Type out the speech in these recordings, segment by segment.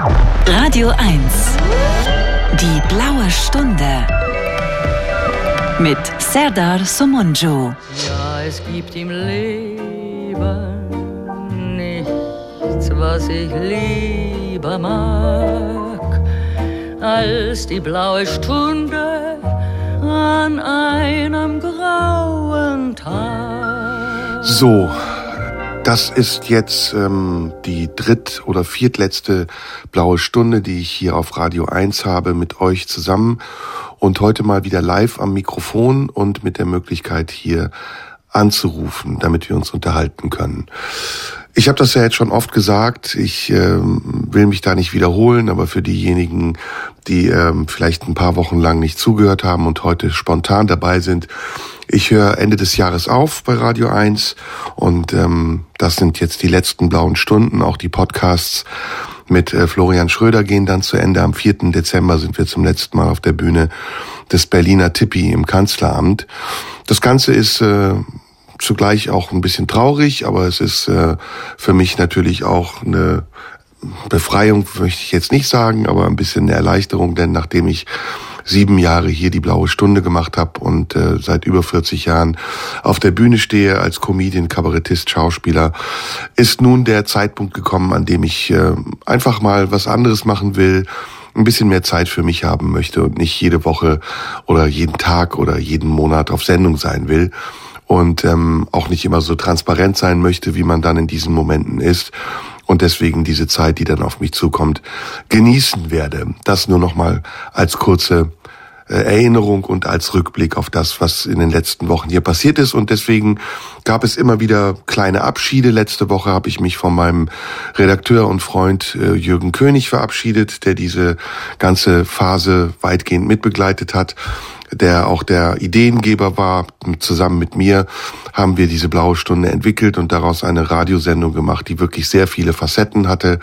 Radio 1. Die blaue Stunde. Mit Serdar Somunjo. Ja, es gibt im Leben nichts, was ich lieber mag, als die blaue Stunde an einem grauen Tag. So, das ist jetzt ähm, die dritt- oder viertletzte blaue Stunde, die ich hier auf Radio 1 habe mit euch zusammen und heute mal wieder live am Mikrofon und mit der Möglichkeit hier anzurufen, damit wir uns unterhalten können. Ich habe das ja jetzt schon oft gesagt, ich ähm, will mich da nicht wiederholen, aber für diejenigen, die ähm, vielleicht ein paar Wochen lang nicht zugehört haben und heute spontan dabei sind, ich höre Ende des Jahres auf bei Radio 1 und ähm, das sind jetzt die letzten blauen Stunden, auch die Podcasts mit äh, Florian Schröder gehen dann zu Ende. Am 4. Dezember sind wir zum letzten Mal auf der Bühne des Berliner Tippi im Kanzleramt. Das Ganze ist äh, zugleich auch ein bisschen traurig, aber es ist äh, für mich natürlich auch eine Befreiung, möchte ich jetzt nicht sagen, aber ein bisschen eine Erleichterung, denn nachdem ich sieben Jahre hier die blaue Stunde gemacht habe und äh, seit über 40 Jahren auf der Bühne stehe als Comedian, Kabarettist, Schauspieler, ist nun der Zeitpunkt gekommen, an dem ich äh, einfach mal was anderes machen will, ein bisschen mehr Zeit für mich haben möchte und nicht jede Woche oder jeden Tag oder jeden Monat auf Sendung sein will und ähm, auch nicht immer so transparent sein möchte, wie man dann in diesen Momenten ist und deswegen diese Zeit, die dann auf mich zukommt, genießen werde. Das nur noch mal als kurze Erinnerung und als Rückblick auf das, was in den letzten Wochen hier passiert ist. Und deswegen gab es immer wieder kleine Abschiede. Letzte Woche habe ich mich von meinem Redakteur und Freund äh, Jürgen König verabschiedet, der diese ganze Phase weitgehend mitbegleitet hat der auch der Ideengeber war. Zusammen mit mir haben wir diese blaue Stunde entwickelt und daraus eine Radiosendung gemacht, die wirklich sehr viele Facetten hatte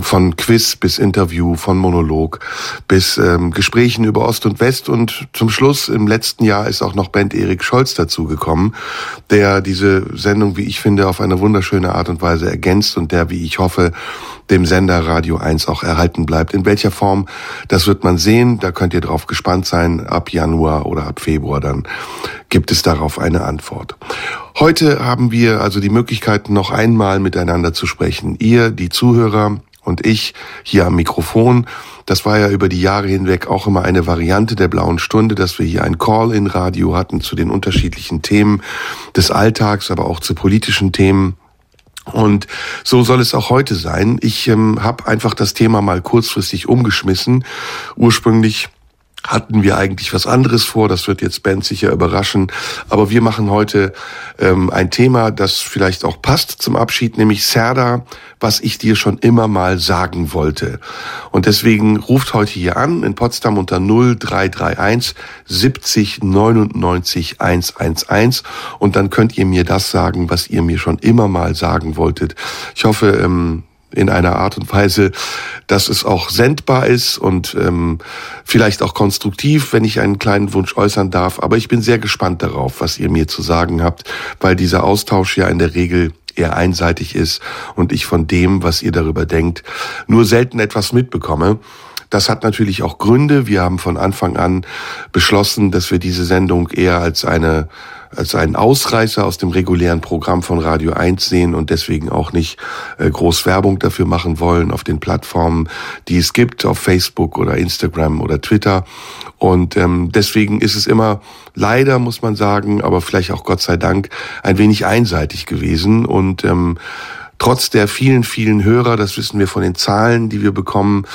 von Quiz bis Interview, von Monolog bis ähm, Gesprächen über Ost und West. Und zum Schluss im letzten Jahr ist auch noch Band Erik Scholz dazugekommen, der diese Sendung, wie ich finde, auf eine wunderschöne Art und Weise ergänzt und der, wie ich hoffe, dem Sender Radio 1 auch erhalten bleibt. In welcher Form, das wird man sehen, da könnt ihr drauf gespannt sein, ab Januar oder ab Februar, dann gibt es darauf eine Antwort. Heute haben wir also die Möglichkeit, noch einmal miteinander zu sprechen. Ihr, die Zuhörer, und ich hier am Mikrofon. Das war ja über die Jahre hinweg auch immer eine Variante der blauen Stunde, dass wir hier ein Call-in-Radio hatten zu den unterschiedlichen Themen des Alltags, aber auch zu politischen Themen. Und so soll es auch heute sein. Ich ähm, habe einfach das Thema mal kurzfristig umgeschmissen. Ursprünglich hatten wir eigentlich was anderes vor. Das wird jetzt Ben sicher überraschen. Aber wir machen heute ähm, ein Thema, das vielleicht auch passt zum Abschied, nämlich Serda, was ich dir schon immer mal sagen wollte. Und deswegen ruft heute hier an in Potsdam unter 0331 70 99 111 und dann könnt ihr mir das sagen, was ihr mir schon immer mal sagen wolltet. Ich hoffe, ähm, in einer Art und Weise, dass es auch sendbar ist und ähm, vielleicht auch konstruktiv, wenn ich einen kleinen Wunsch äußern darf. Aber ich bin sehr gespannt darauf, was ihr mir zu sagen habt, weil dieser Austausch ja in der Regel eher einseitig ist und ich von dem, was ihr darüber denkt, nur selten etwas mitbekomme. Das hat natürlich auch Gründe. Wir haben von Anfang an beschlossen, dass wir diese Sendung eher als eine als einen Ausreißer aus dem regulären Programm von Radio 1 sehen und deswegen auch nicht äh, groß Werbung dafür machen wollen auf den Plattformen, die es gibt, auf Facebook oder Instagram oder Twitter. Und ähm, deswegen ist es immer leider, muss man sagen, aber vielleicht auch Gott sei Dank, ein wenig einseitig gewesen. Und ähm, trotz der vielen, vielen Hörer, das wissen wir von den Zahlen, die wir bekommen,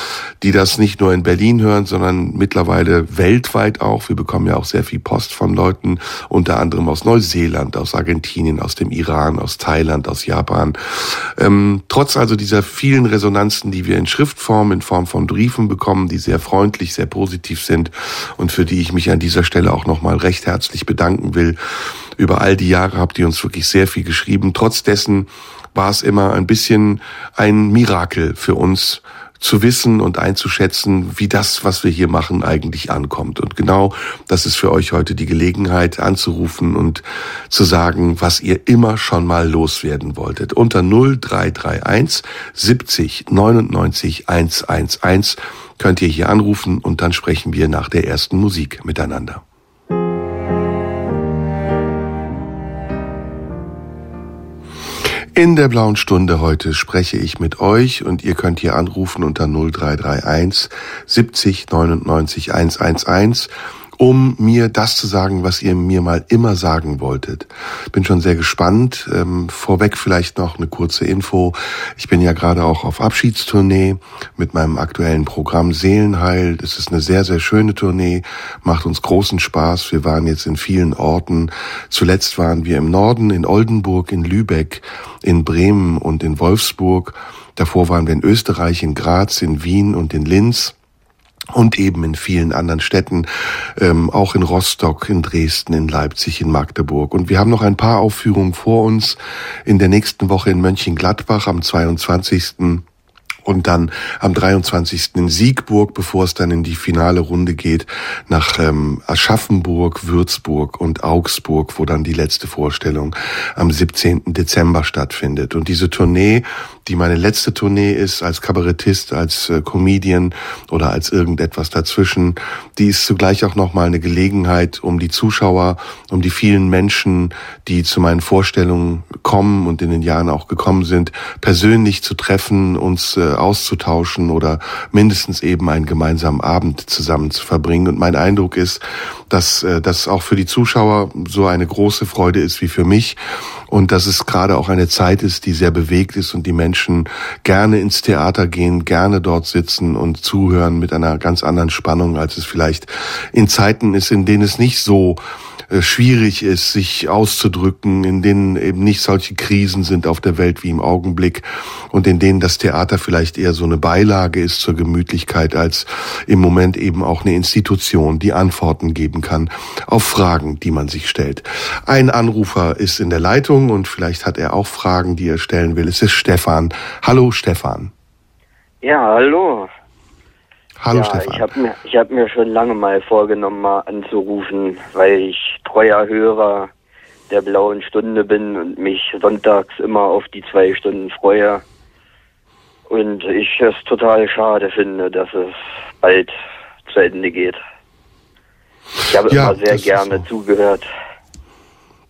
die das nicht nur in Berlin hören, sondern mittlerweile weltweit auch. Wir bekommen ja auch sehr viel Post von Leuten, unter anderem aus Neuseeland, aus Argentinien, aus dem Iran, aus Thailand, aus Japan. Ähm, trotz also dieser vielen Resonanzen, die wir in Schriftform, in Form von Briefen bekommen, die sehr freundlich, sehr positiv sind und für die ich mich an dieser Stelle auch nochmal recht herzlich bedanken will. Über all die Jahre habt ihr uns wirklich sehr viel geschrieben. Trotz dessen war es immer ein bisschen ein Mirakel für uns, zu wissen und einzuschätzen, wie das, was wir hier machen, eigentlich ankommt. Und genau das ist für euch heute die Gelegenheit, anzurufen und zu sagen, was ihr immer schon mal loswerden wolltet. Unter 0331 70 99 111 könnt ihr hier anrufen und dann sprechen wir nach der ersten Musik miteinander. In der blauen Stunde heute spreche ich mit euch und ihr könnt hier anrufen unter 0331 70 99 111 um mir das zu sagen, was ihr mir mal immer sagen wolltet. Bin schon sehr gespannt. Ähm, vorweg vielleicht noch eine kurze Info. Ich bin ja gerade auch auf Abschiedstournee mit meinem aktuellen Programm Seelenheil. Es ist eine sehr, sehr schöne Tournee, macht uns großen Spaß. Wir waren jetzt in vielen Orten. Zuletzt waren wir im Norden, in Oldenburg, in Lübeck, in Bremen und in Wolfsburg. Davor waren wir in Österreich, in Graz, in Wien und in Linz und eben in vielen anderen Städten, ähm, auch in Rostock, in Dresden, in Leipzig, in Magdeburg. Und wir haben noch ein paar Aufführungen vor uns in der nächsten Woche in Mönchengladbach am 22 und dann am 23. in Siegburg, bevor es dann in die finale Runde geht, nach ähm, Aschaffenburg, Würzburg und Augsburg, wo dann die letzte Vorstellung am 17. Dezember stattfindet. Und diese Tournee die meine letzte Tournee ist als Kabarettist, als äh, Comedian oder als irgendetwas dazwischen. Die ist zugleich auch nochmal eine Gelegenheit, um die Zuschauer, um die vielen Menschen, die zu meinen Vorstellungen kommen und in den Jahren auch gekommen sind, persönlich zu treffen, uns äh, auszutauschen oder mindestens eben einen gemeinsamen Abend zusammen zu verbringen. Und mein Eindruck ist, dass äh, das auch für die Zuschauer so eine große Freude ist wie für mich und dass es gerade auch eine Zeit ist, die sehr bewegt ist und die Menschen gerne ins Theater gehen, gerne dort sitzen und zuhören mit einer ganz anderen Spannung, als es vielleicht in Zeiten ist, in denen es nicht so schwierig ist, sich auszudrücken, in denen eben nicht solche Krisen sind auf der Welt wie im Augenblick und in denen das Theater vielleicht eher so eine Beilage ist zur Gemütlichkeit, als im Moment eben auch eine Institution, die Antworten geben kann auf Fragen, die man sich stellt. Ein Anrufer ist in der Leitung und vielleicht hat er auch Fragen, die er stellen will. Es ist Stefan. Hallo Stefan. Ja, hallo. Hallo ja, Stefan. Ich habe mir, ich hab mir schon lange mal vorgenommen, mal anzurufen, weil ich treuer Hörer der blauen Stunde bin und mich sonntags immer auf die zwei Stunden freue. Und ich es total schade finde, dass es bald zu Ende geht. Ich habe Ja, immer sehr gerne so. zugehört.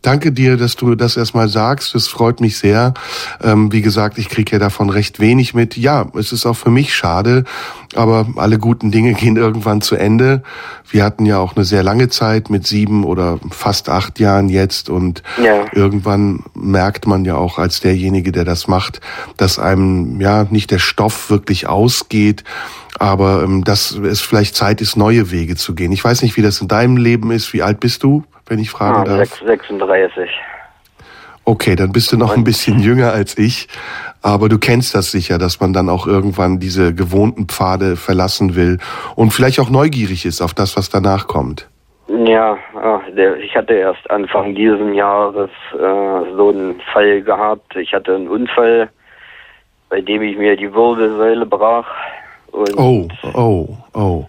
Danke dir, dass du das erstmal sagst. Das freut mich sehr. Ähm, wie gesagt, ich kriege ja davon recht wenig mit. Ja, es ist auch für mich schade, aber alle guten Dinge gehen irgendwann zu Ende. Wir hatten ja auch eine sehr lange Zeit mit sieben oder fast acht Jahren jetzt und Ja. irgendwann merkt man ja auch als derjenige, der das macht, dass einem ja nicht der Stoff wirklich ausgeht, aber ähm, dass es vielleicht Zeit ist, neue Wege zu gehen. Ich weiß nicht, wie das in deinem Leben ist. Wie alt bist du, wenn ich fragen Ah, darf? sechs- 36. Okay, dann bist du noch ein bisschen jünger als ich, aber du kennst das sicher, dass man dann auch irgendwann diese gewohnten Pfade verlassen will und vielleicht auch neugierig ist auf das, was danach kommt. Ja, ich hatte erst Anfang dieses Jahres äh, so einen Fall gehabt. Ich hatte einen Unfall, bei dem ich mir die Wirbelsäule brach. Oh, oh, oh.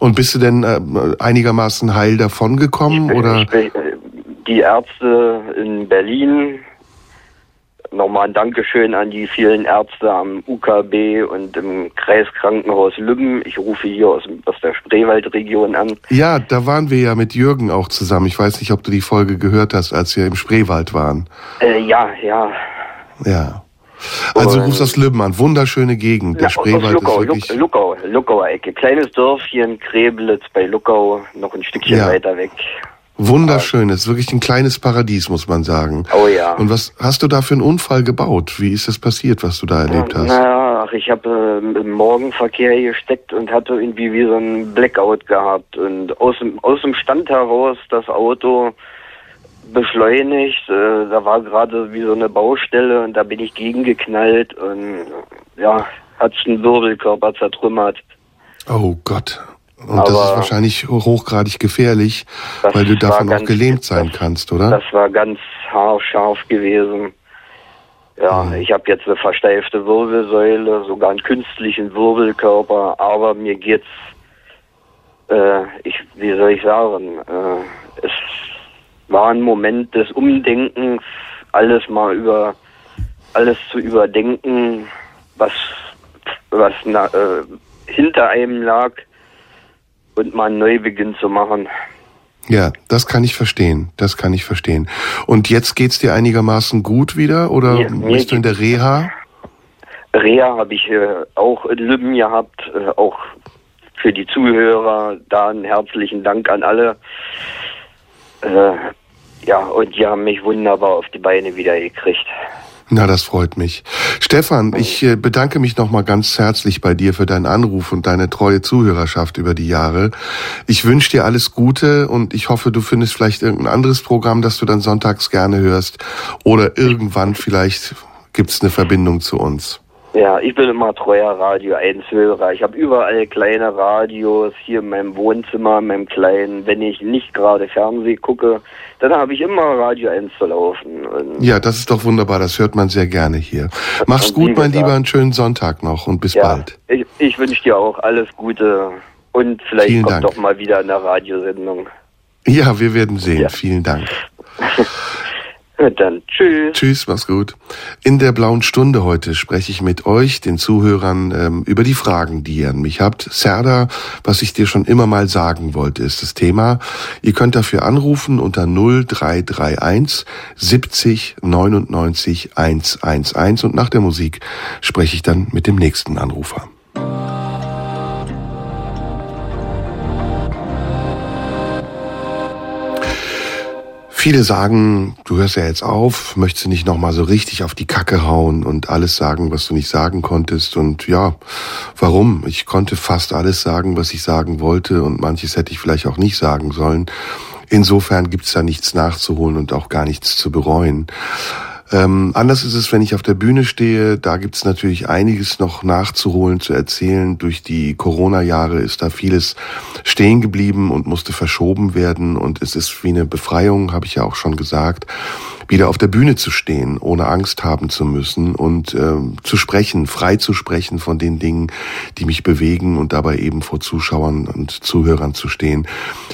Und bist du denn äh, einigermaßen heil davongekommen oder? Ich, bin- äh, die Ärzte in Berlin, nochmal ein Dankeschön an die vielen Ärzte am UKB und im Kreiskrankenhaus Lübben. Ich rufe hier aus, aus der Spreewaldregion an. Ja, da waren wir ja mit Jürgen auch zusammen. Ich weiß nicht, ob du die Folge gehört hast, als wir im Spreewald waren. Äh, ja, ja. Ja. Also Und- rufst aus Lübben an. Wunderschöne Gegend. Der Ja, Spreewald Luckau, ist wirklich. Luck- Luckau, Luckauer Ecke. Kleines Dörfchen, Kreblitz bei Luckau, noch ein Stückchen Ja. weiter weg. Wunderschön, es ist wirklich ein kleines Paradies, muss man sagen. Oh ja. Und was hast du da für einen Unfall gebaut? Wie ist das passiert, was du da erlebt hast? Naja, ach, ich habe äh, im Morgenverkehr gesteckt und hatte irgendwie wie so ein Blackout gehabt. Und aus dem, aus dem Stand heraus das Auto beschleunigt. Äh, da war gerade wie so eine Baustelle und da bin ich gegengeknallt und ja, hat einen Wirbelkörper zertrümmert. Oh Gott. Und das Aber- ist wahrscheinlich hochgradig gefährlich, Das weil du davon auch ganz- gelähmt sein das- kannst, oder? Das war ganz haarscharf gewesen. Ja, mhm. ich habe jetzt eine versteifte Wirbelsäule, sogar einen künstlichen Wirbelkörper, aber mir geht's, äh, ich, wie soll ich sagen, äh, es war ein Moment des Umdenkens, alles mal über, alles zu überdenken, was, was na, äh, hinter einem lag und mal einen Neubeginn zu machen. Ja, das kann ich verstehen. Das kann ich verstehen. Und jetzt geht's dir einigermaßen gut wieder oder ja, bist du in der Reha? Reha habe ich äh, auch in Lübben gehabt, äh, auch für die Zuhörer da einen herzlichen Dank an alle. Äh, ja, und die haben mich wunderbar auf die Beine wieder gekriegt. Na, das freut mich. Stefan, ich äh, bedanke mich nochmal ganz herzlich bei dir für deinen Anruf und deine treue Zuhörerschaft über die Jahre. Ich wünsche dir alles Gute und ich hoffe, du findest vielleicht irgendein anderes Programm, das du dann sonntags gerne hörst. Oder irgendwann vielleicht gibt's eine Verbindung zu uns. Ja, ich bin immer treuer Radio 1 Hörer. Ich habe überall kleine Radios hier in meinem Wohnzimmer, in meinem kleinen. Wenn ich nicht gerade Fernsehen gucke, dann habe ich immer Radio 1 zu laufen. Und ja, das ist doch wunderbar. Das hört man sehr gerne hier. Mach's gut, mein Lieber. Einen schönen Sonntag noch und bis ja, bald. Ich, ich wünsche dir auch alles Gute und vielleicht Vielen kommt Dank. doch mal wieder eine Radiosendung. Ja, wir werden sehen. Ja. Vielen Dank. Dann tschüss. Tschüss, mach's gut. In der blauen Stunde heute spreche ich mit euch, den Zuhörern, ähm, über die Fragen, die ihr an mich habt. Serda, was ich dir schon immer mal sagen wollte, ist das Thema. Ihr könnt dafür anrufen unter 0331 70 99 111 und nach der Musik spreche ich dann mit dem nächsten Anrufer. Viele sagen, du hörst ja jetzt auf, möchtest du nicht nochmal so richtig auf die Kacke hauen und alles sagen, was du nicht sagen konntest. Und ja, warum? Ich konnte fast alles sagen, was ich sagen wollte und manches hätte ich vielleicht auch nicht sagen sollen. Insofern gibt's da nichts nachzuholen und auch gar nichts zu bereuen. Ähm, anders ist es, wenn ich auf der Bühne stehe. Da gibt es natürlich einiges noch nachzuholen, zu erzählen. Durch die Corona-Jahre ist da vieles stehen geblieben und musste verschoben werden. Und es ist wie eine Befreiung, habe ich ja auch schon gesagt wieder auf der Bühne zu stehen, ohne Angst haben zu müssen und äh, zu sprechen, frei zu sprechen von den Dingen, die mich bewegen und dabei eben vor Zuschauern und Zuhörern zu stehen,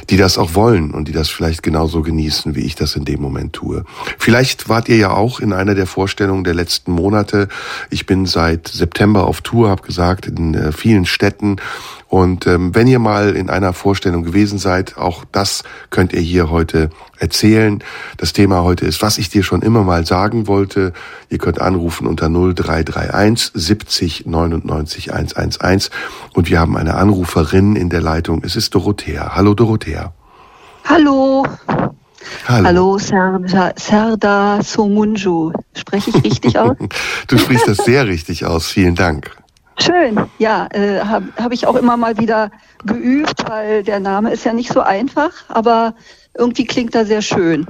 die das auch wollen und die das vielleicht genauso genießen, wie ich das in dem Moment tue. Vielleicht wart ihr ja auch in einer der Vorstellungen der letzten Monate. Ich bin seit September auf Tour, habe gesagt, in äh, vielen Städten und ähm, wenn ihr mal in einer Vorstellung gewesen seid, auch das könnt ihr hier heute erzählen. Das Thema heute ist, was ich dir schon immer mal sagen wollte. Ihr könnt anrufen unter 0331 70 99 111 und wir haben eine Anruferin in der Leitung. Es ist Dorothea. Hallo Dorothea. Hallo. Hallo, Hallo Serda, Serda Somunju. Spreche ich richtig aus? du sprichst das sehr richtig aus. Vielen Dank. Schön, ja, äh, habe hab ich auch immer mal wieder geübt, weil der Name ist ja nicht so einfach, aber irgendwie klingt er sehr schön.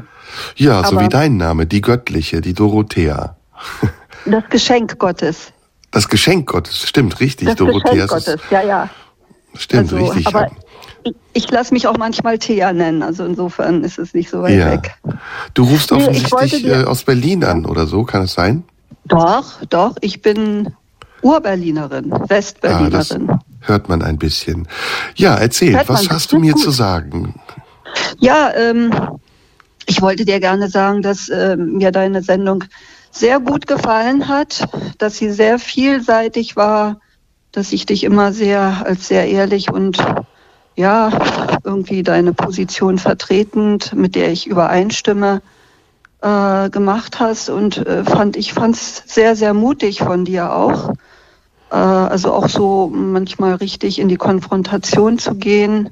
Ja, aber so wie dein Name, die göttliche, die Dorothea. Das Geschenk Gottes. Das Geschenk Gottes, stimmt, richtig. Das Dorothea Geschenk Gottes, ja, ja. Stimmt, also, richtig. Aber ich, ich lasse mich auch manchmal Thea nennen, also insofern ist es nicht so weit ja. weg. Du rufst nee, offensichtlich dir, äh, aus Berlin an oder so, kann es sein? Doch, doch, ich bin Urberlinerin, Westberlinerin. Ah, hört man ein bisschen. Ja, erzähl, hört was hast du mir gut. zu sagen? Ja, ähm, ich wollte dir gerne sagen, dass ähm, mir deine Sendung sehr gut gefallen hat, dass sie sehr vielseitig war, dass ich dich immer sehr als sehr ehrlich und ja, irgendwie deine Position vertretend, mit der ich übereinstimme, äh, gemacht hast und äh, fand ich fand's sehr sehr mutig von dir auch äh, also auch so manchmal richtig in die Konfrontation zu gehen.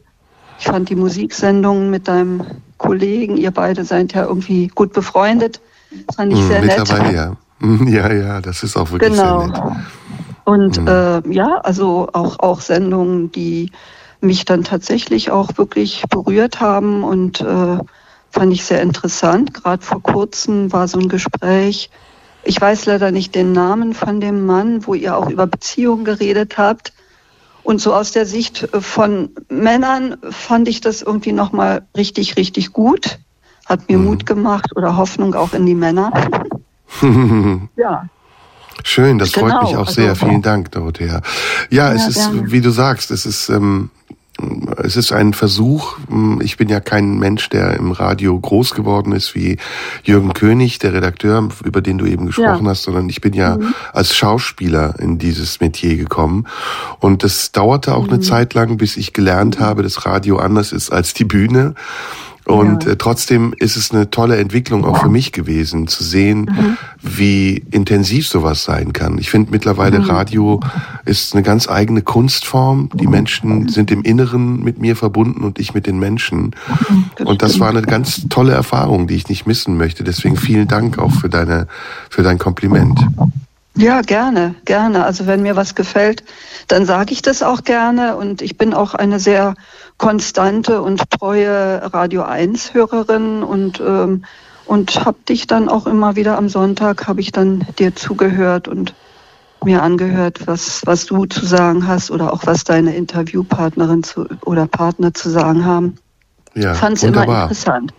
Ich fand die Musiksendungen mit deinem Kollegen, ihr beide seid ja irgendwie gut befreundet. Das fand ich hm, sehr nett. Mittlerweile ja. Hm, ja, ja, das ist auch wirklich genau. sehr nett. Und mhm. äh, ja, also auch, auch Sendungen, die mich dann tatsächlich auch wirklich berührt haben und äh, fand ich sehr interessant. Gerade vor kurzem war so ein Gespräch ich weiß leider nicht den Namen von dem Mann, wo ihr auch über Beziehungen geredet habt. Und so aus der Sicht von Männern fand ich das irgendwie nochmal richtig, richtig gut. Hat mir mhm. Mut gemacht oder Hoffnung auch in die Männer. ja, Schön, das genau, freut mich auch sehr. Also, Vielen Dank, Dorothea. Ja, ja es ist, gerne. wie du sagst, es ist ähm, es ist ein Versuch. Ich bin ja kein Mensch, der im Radio groß geworden ist wie Jürgen König, der Redakteur, über den du eben gesprochen ja. hast, sondern ich bin ja mhm. als Schauspieler in dieses Metier gekommen. Und es dauerte auch mhm. eine Zeit lang, bis ich gelernt habe, dass Radio anders ist als die Bühne. Und ja. äh, trotzdem ist es eine tolle Entwicklung auch für mich gewesen, zu sehen, mhm. wie intensiv sowas sein kann. Ich finde mittlerweile mhm. Radio ist eine ganz eigene Kunstform. Die Menschen sind im Inneren mit mir verbunden und ich mit den Menschen. Das und das war eine ganz tolle Erfahrung, die ich nicht missen möchte. Deswegen vielen Dank auch für deine, für dein Kompliment. Ja, gerne, gerne. Also wenn mir was gefällt, dann sage ich das auch gerne. Und ich bin auch eine sehr konstante und treue Radio 1 Hörerin und ähm, und habe dich dann auch immer wieder am Sonntag habe ich dann dir zugehört und mir angehört, was was du zu sagen hast oder auch was deine Interviewpartnerin zu, oder Partner zu sagen haben. Ja, Fand's wunderbar. immer interessant.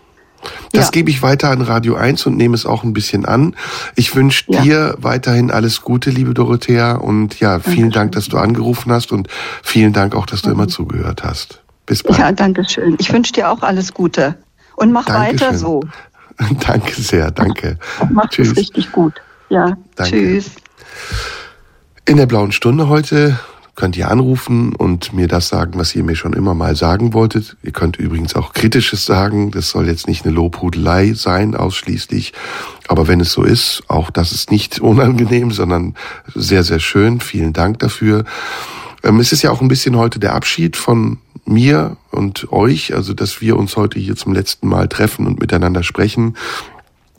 Das ja. gebe ich weiter an Radio 1 und nehme es auch ein bisschen an. Ich wünsche ja. dir weiterhin alles Gute, liebe Dorothea. Und ja, vielen Dankeschön. Dank, dass du angerufen hast und vielen Dank auch, dass du mhm. immer zugehört hast. Bis bald. Ja, danke schön. Ich wünsche dir auch alles Gute. Und mach Dankeschön. weiter so. danke sehr, danke. Mach es richtig gut. Ja, danke. tschüss. In der blauen Stunde heute könnt ihr anrufen und mir das sagen, was ihr mir schon immer mal sagen wolltet. Ihr könnt übrigens auch Kritisches sagen. Das soll jetzt nicht eine Lobhudelei sein, ausschließlich. Aber wenn es so ist, auch das ist nicht unangenehm, sondern sehr, sehr schön. Vielen Dank dafür. Ähm, es ist ja auch ein bisschen heute der Abschied von mir und euch, also dass wir uns heute hier zum letzten Mal treffen und miteinander sprechen.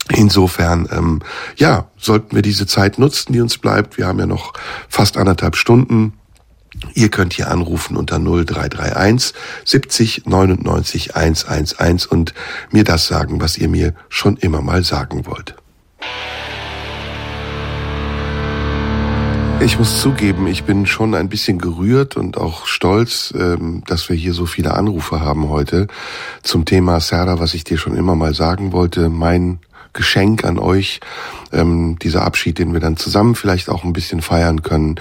Insofern, ähm, ja, sollten wir diese Zeit nutzen, die uns bleibt. Wir haben ja noch fast anderthalb Stunden. Ihr könnt hier anrufen unter 0331 70 99 111 und mir das sagen, was ihr mir schon immer mal sagen wollt. Ich muss zugeben, ich bin schon ein bisschen gerührt und auch stolz, ähm, dass wir hier so viele Anrufe haben heute zum Thema Sarah, was ich dir schon immer mal sagen wollte. Mein Geschenk an euch, ähm, dieser Abschied, den wir dann zusammen vielleicht auch ein bisschen feiern können.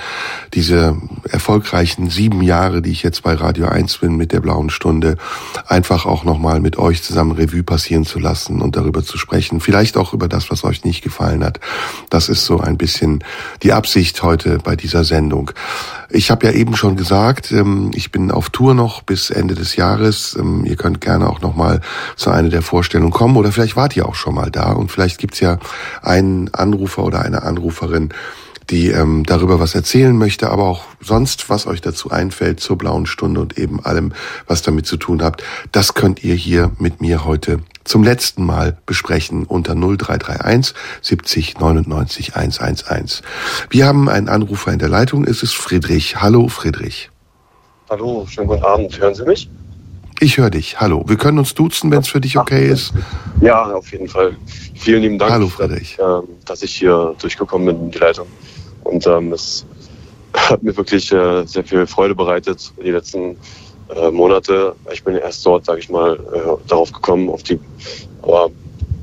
Diese erfolgreichen sieben Jahre, die ich jetzt bei Radio 1 bin mit der blauen Stunde, einfach auch nochmal mit euch zusammen Revue passieren zu lassen und darüber zu sprechen. Vielleicht auch über das, was euch nicht gefallen hat. Das ist so ein bisschen die Absicht heute bei dieser Sendung. Ich habe ja eben schon gesagt, ähm, ich bin auf Tour noch bis Ende des Jahres. Ähm, ihr könnt gerne auch nochmal zu einer der Vorstellungen kommen oder vielleicht wart ihr auch schon mal da und vielleicht gibt's ja einen Anrufer oder eine Anruferin, die ähm, darüber was erzählen möchte, aber auch sonst, was euch dazu einfällt zur blauen Stunde und eben allem, was damit zu tun habt, das könnt ihr hier mit mir heute zum letzten Mal besprechen unter 0331 70 99 111. Wir haben einen Anrufer in der Leitung, es ist Friedrich. Hallo Friedrich. Hallo, schönen guten Abend. Hören Sie mich? Ich höre dich. Hallo. Wir können uns duzen, wenn es für dich okay ist. Ja, auf jeden Fall. Vielen lieben Dank, Hallo, Friedrich. Dass, äh, dass ich hier durchgekommen bin in die Leitung. Und ähm, es hat mir wirklich äh, sehr viel Freude bereitet die letzten äh, Monate. Ich bin erst dort, sage ich mal, äh, darauf gekommen, auf die. Aber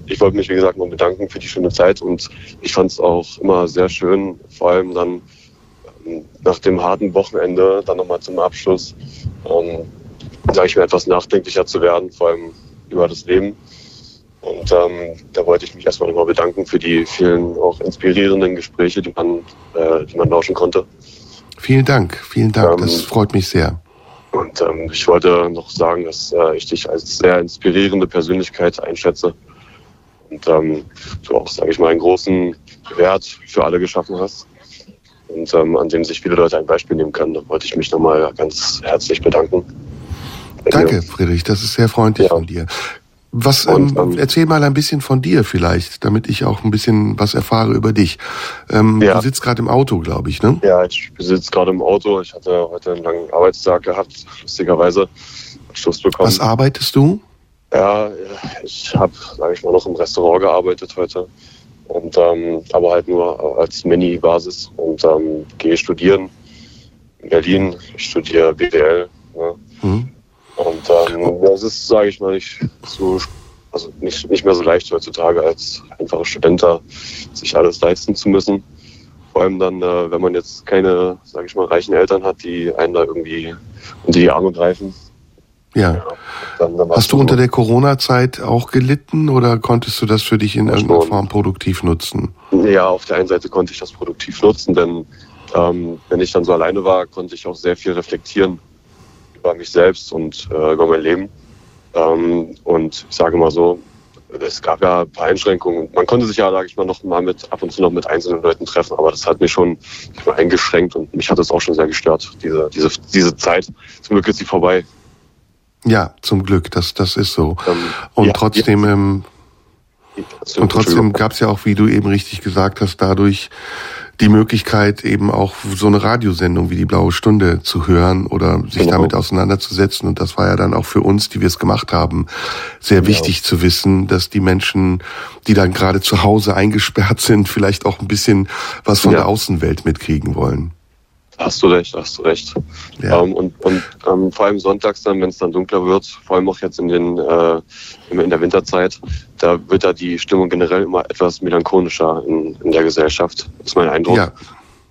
ich wollte mich, wie gesagt, mal bedanken für die schöne Zeit und ich fand es auch immer sehr schön, vor allem dann ähm, nach dem harten Wochenende, dann nochmal zum Abschluss, ähm, sage ich mir, etwas nachdenklicher zu werden, vor allem über das Leben. Und ähm, da wollte ich mich erstmal nochmal bedanken für die vielen auch inspirierenden Gespräche, die man, äh, die man lauschen konnte. Vielen Dank, vielen Dank, ähm, das freut mich sehr. Und ähm, ich wollte noch sagen, dass äh, ich dich als sehr inspirierende Persönlichkeit einschätze und ähm, du auch, sage ich mal, einen großen Wert für alle geschaffen hast und ähm, an dem sich viele Leute ein Beispiel nehmen können. Da wollte ich mich nochmal ganz herzlich bedanken. Danke, Friedrich, das ist sehr freundlich ja. von dir. Was und, ähm, ähm, erzähl mal ein bisschen von dir vielleicht, damit ich auch ein bisschen was erfahre über dich. Ähm, ja. Du sitzt gerade im Auto, glaube ich, ne? Ja, ich sitze gerade im Auto. Ich hatte heute einen langen Arbeitstag gehabt, lustigerweise. Schluss bekommen. Was arbeitest du? Ja, ich habe, sage ich mal, noch im Restaurant gearbeitet heute. Und ähm, aber halt nur als Mini-Basis und ähm, gehe studieren in Berlin. Ich studiere BWL. Ne? Und ähm, das ist, sage ich mal, nicht so, also nicht, nicht mehr so leicht heutzutage als einfacher Student da, sich alles leisten zu müssen. Vor allem dann, äh, wenn man jetzt keine, sage ich mal, reichen Eltern hat, die einen da irgendwie unter die Arme greifen. Ja. ja dann, dann Hast du unter der Corona-Zeit auch gelitten oder konntest du das für dich in irgendeiner Form produktiv nutzen? Ja, auf der einen Seite konnte ich das produktiv nutzen, denn ähm, wenn ich dann so alleine war, konnte ich auch sehr viel reflektieren über mich selbst und äh, über mein Leben. Ähm, und ich sage mal so, es gab ja ein paar Einschränkungen. Man konnte sich ja, sage ich mal, noch mal mit ab und zu noch mit einzelnen Leuten treffen, aber das hat mich schon eingeschränkt und mich hat es auch schon sehr gestört, diese, diese, diese Zeit. Zum Glück ist sie vorbei. Ja, zum Glück, das, das ist so. Ähm, und ja, trotzdem, ja. Ähm, und trotzdem gab es ja auch, wie du eben richtig gesagt hast, dadurch die Möglichkeit, eben auch so eine Radiosendung wie die Blaue Stunde zu hören oder sich genau. damit auseinanderzusetzen. Und das war ja dann auch für uns, die wir es gemacht haben, sehr genau. wichtig zu wissen, dass die Menschen, die dann gerade zu Hause eingesperrt sind, vielleicht auch ein bisschen was von ja. der Außenwelt mitkriegen wollen. Hast du recht, hast du recht. Ja. Ähm, und und ähm, vor allem sonntags dann, wenn es dann dunkler wird, vor allem auch jetzt in den äh, in der Winterzeit, da wird da die Stimmung generell immer etwas melancholischer in, in der Gesellschaft. Das ist mein Eindruck. Ja,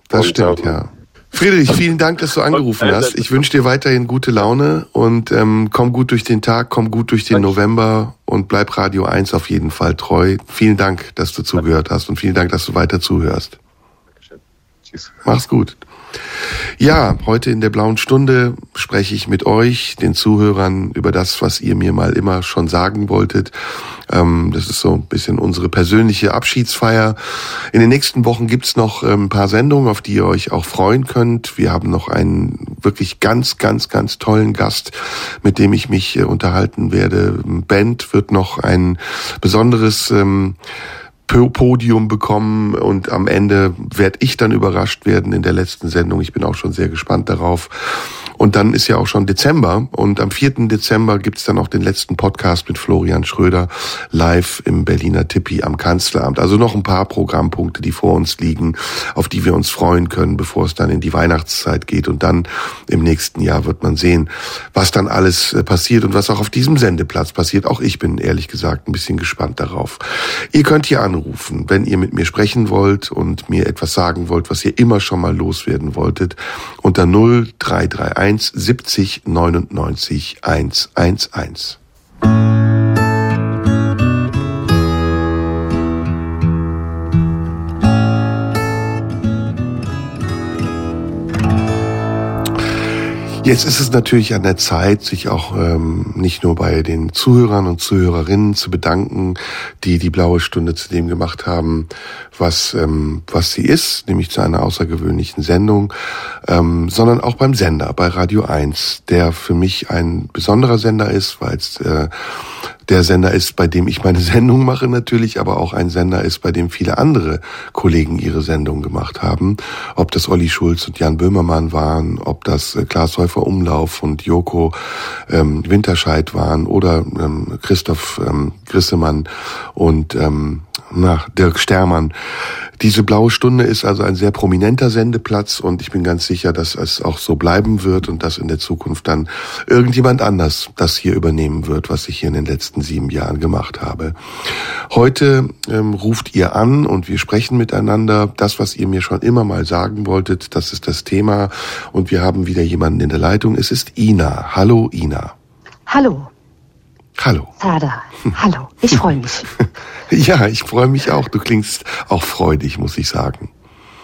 das und, stimmt, ähm, ja. Friedrich, vielen Dank, dass du angerufen hast. Ich wünsche dir weiterhin gute Laune und ähm, komm gut durch den Tag, komm gut durch den Danke. November und bleib Radio 1 auf jeden Fall treu. Vielen Dank, dass du zugehört hast und vielen Dank, dass du weiter zuhörst. Dankeschön. Tschüss. Mach's gut. Ja, heute in der blauen Stunde spreche ich mit euch, den Zuhörern, über das, was ihr mir mal immer schon sagen wolltet. Ähm, das ist so ein bisschen unsere persönliche Abschiedsfeier. In den nächsten Wochen gibt's noch ähm, ein paar Sendungen, auf die ihr euch auch freuen könnt. Wir haben noch einen wirklich ganz, ganz, ganz tollen Gast, mit dem ich mich äh, unterhalten werde. Band wird noch ein besonderes ähm, Podium bekommen und am Ende werde ich dann überrascht werden in der letzten Sendung. Ich bin auch schon sehr gespannt darauf. Und dann ist ja auch schon Dezember und am 4. Dezember gibt's dann auch den letzten Podcast mit Florian Schröder live im Berliner Tippi am Kanzleramt. Also noch ein paar Programmpunkte, die vor uns liegen, auf die wir uns freuen können, bevor es dann in die Weihnachtszeit geht. Und dann im nächsten Jahr wird man sehen, was dann alles äh, passiert und was auch auf diesem Sendeplatz passiert. Auch ich bin ehrlich gesagt ein bisschen gespannt darauf. Ihr könnt hier anrufen, wenn ihr mit mir sprechen wollt und mir etwas sagen wollt, was ihr immer schon mal loswerden wolltet, unter 0331 1 70 99 111. Jetzt ist es natürlich an der Zeit, sich auch ähm, nicht nur bei den Zuhörern und Zuhörerinnen zu bedanken, die die blaue Stunde zu dem gemacht haben, was ähm, was sie ist, nämlich zu einer außergewöhnlichen Sendung, ähm, sondern auch beim Sender, bei Radio 1, der für mich ein besonderer Sender ist, weil es äh, der Sender ist, bei dem ich meine Sendung mache natürlich, aber auch ein Sender ist, bei dem viele andere Kollegen ihre Sendung gemacht haben. Ob das Olli Schulz und Jan Böhmermann waren, ob das äh, Klaas Häufer Umlauf und Joko ähm, Winterscheid waren oder ähm, Christoph ähm, Grissemann und ähm, na, Dirk Stermann. Diese blaue Stunde ist also ein sehr prominenter Sendeplatz und ich bin ganz sicher, dass es auch so bleiben wird und dass in der Zukunft dann irgendjemand anders das hier übernehmen wird, was ich hier in den letzten sieben Jahren gemacht habe. Heute ähm, ruft ihr an und wir sprechen miteinander. Das, was ihr mir schon immer mal sagen wolltet, das ist das Thema und wir haben wieder jemanden in der Leitung. Es ist Ina. Hallo Ina. Hallo. Hallo. Sada, hallo. Ich freue mich. ja, ich freue mich auch. Du klingst auch freudig, muss ich sagen.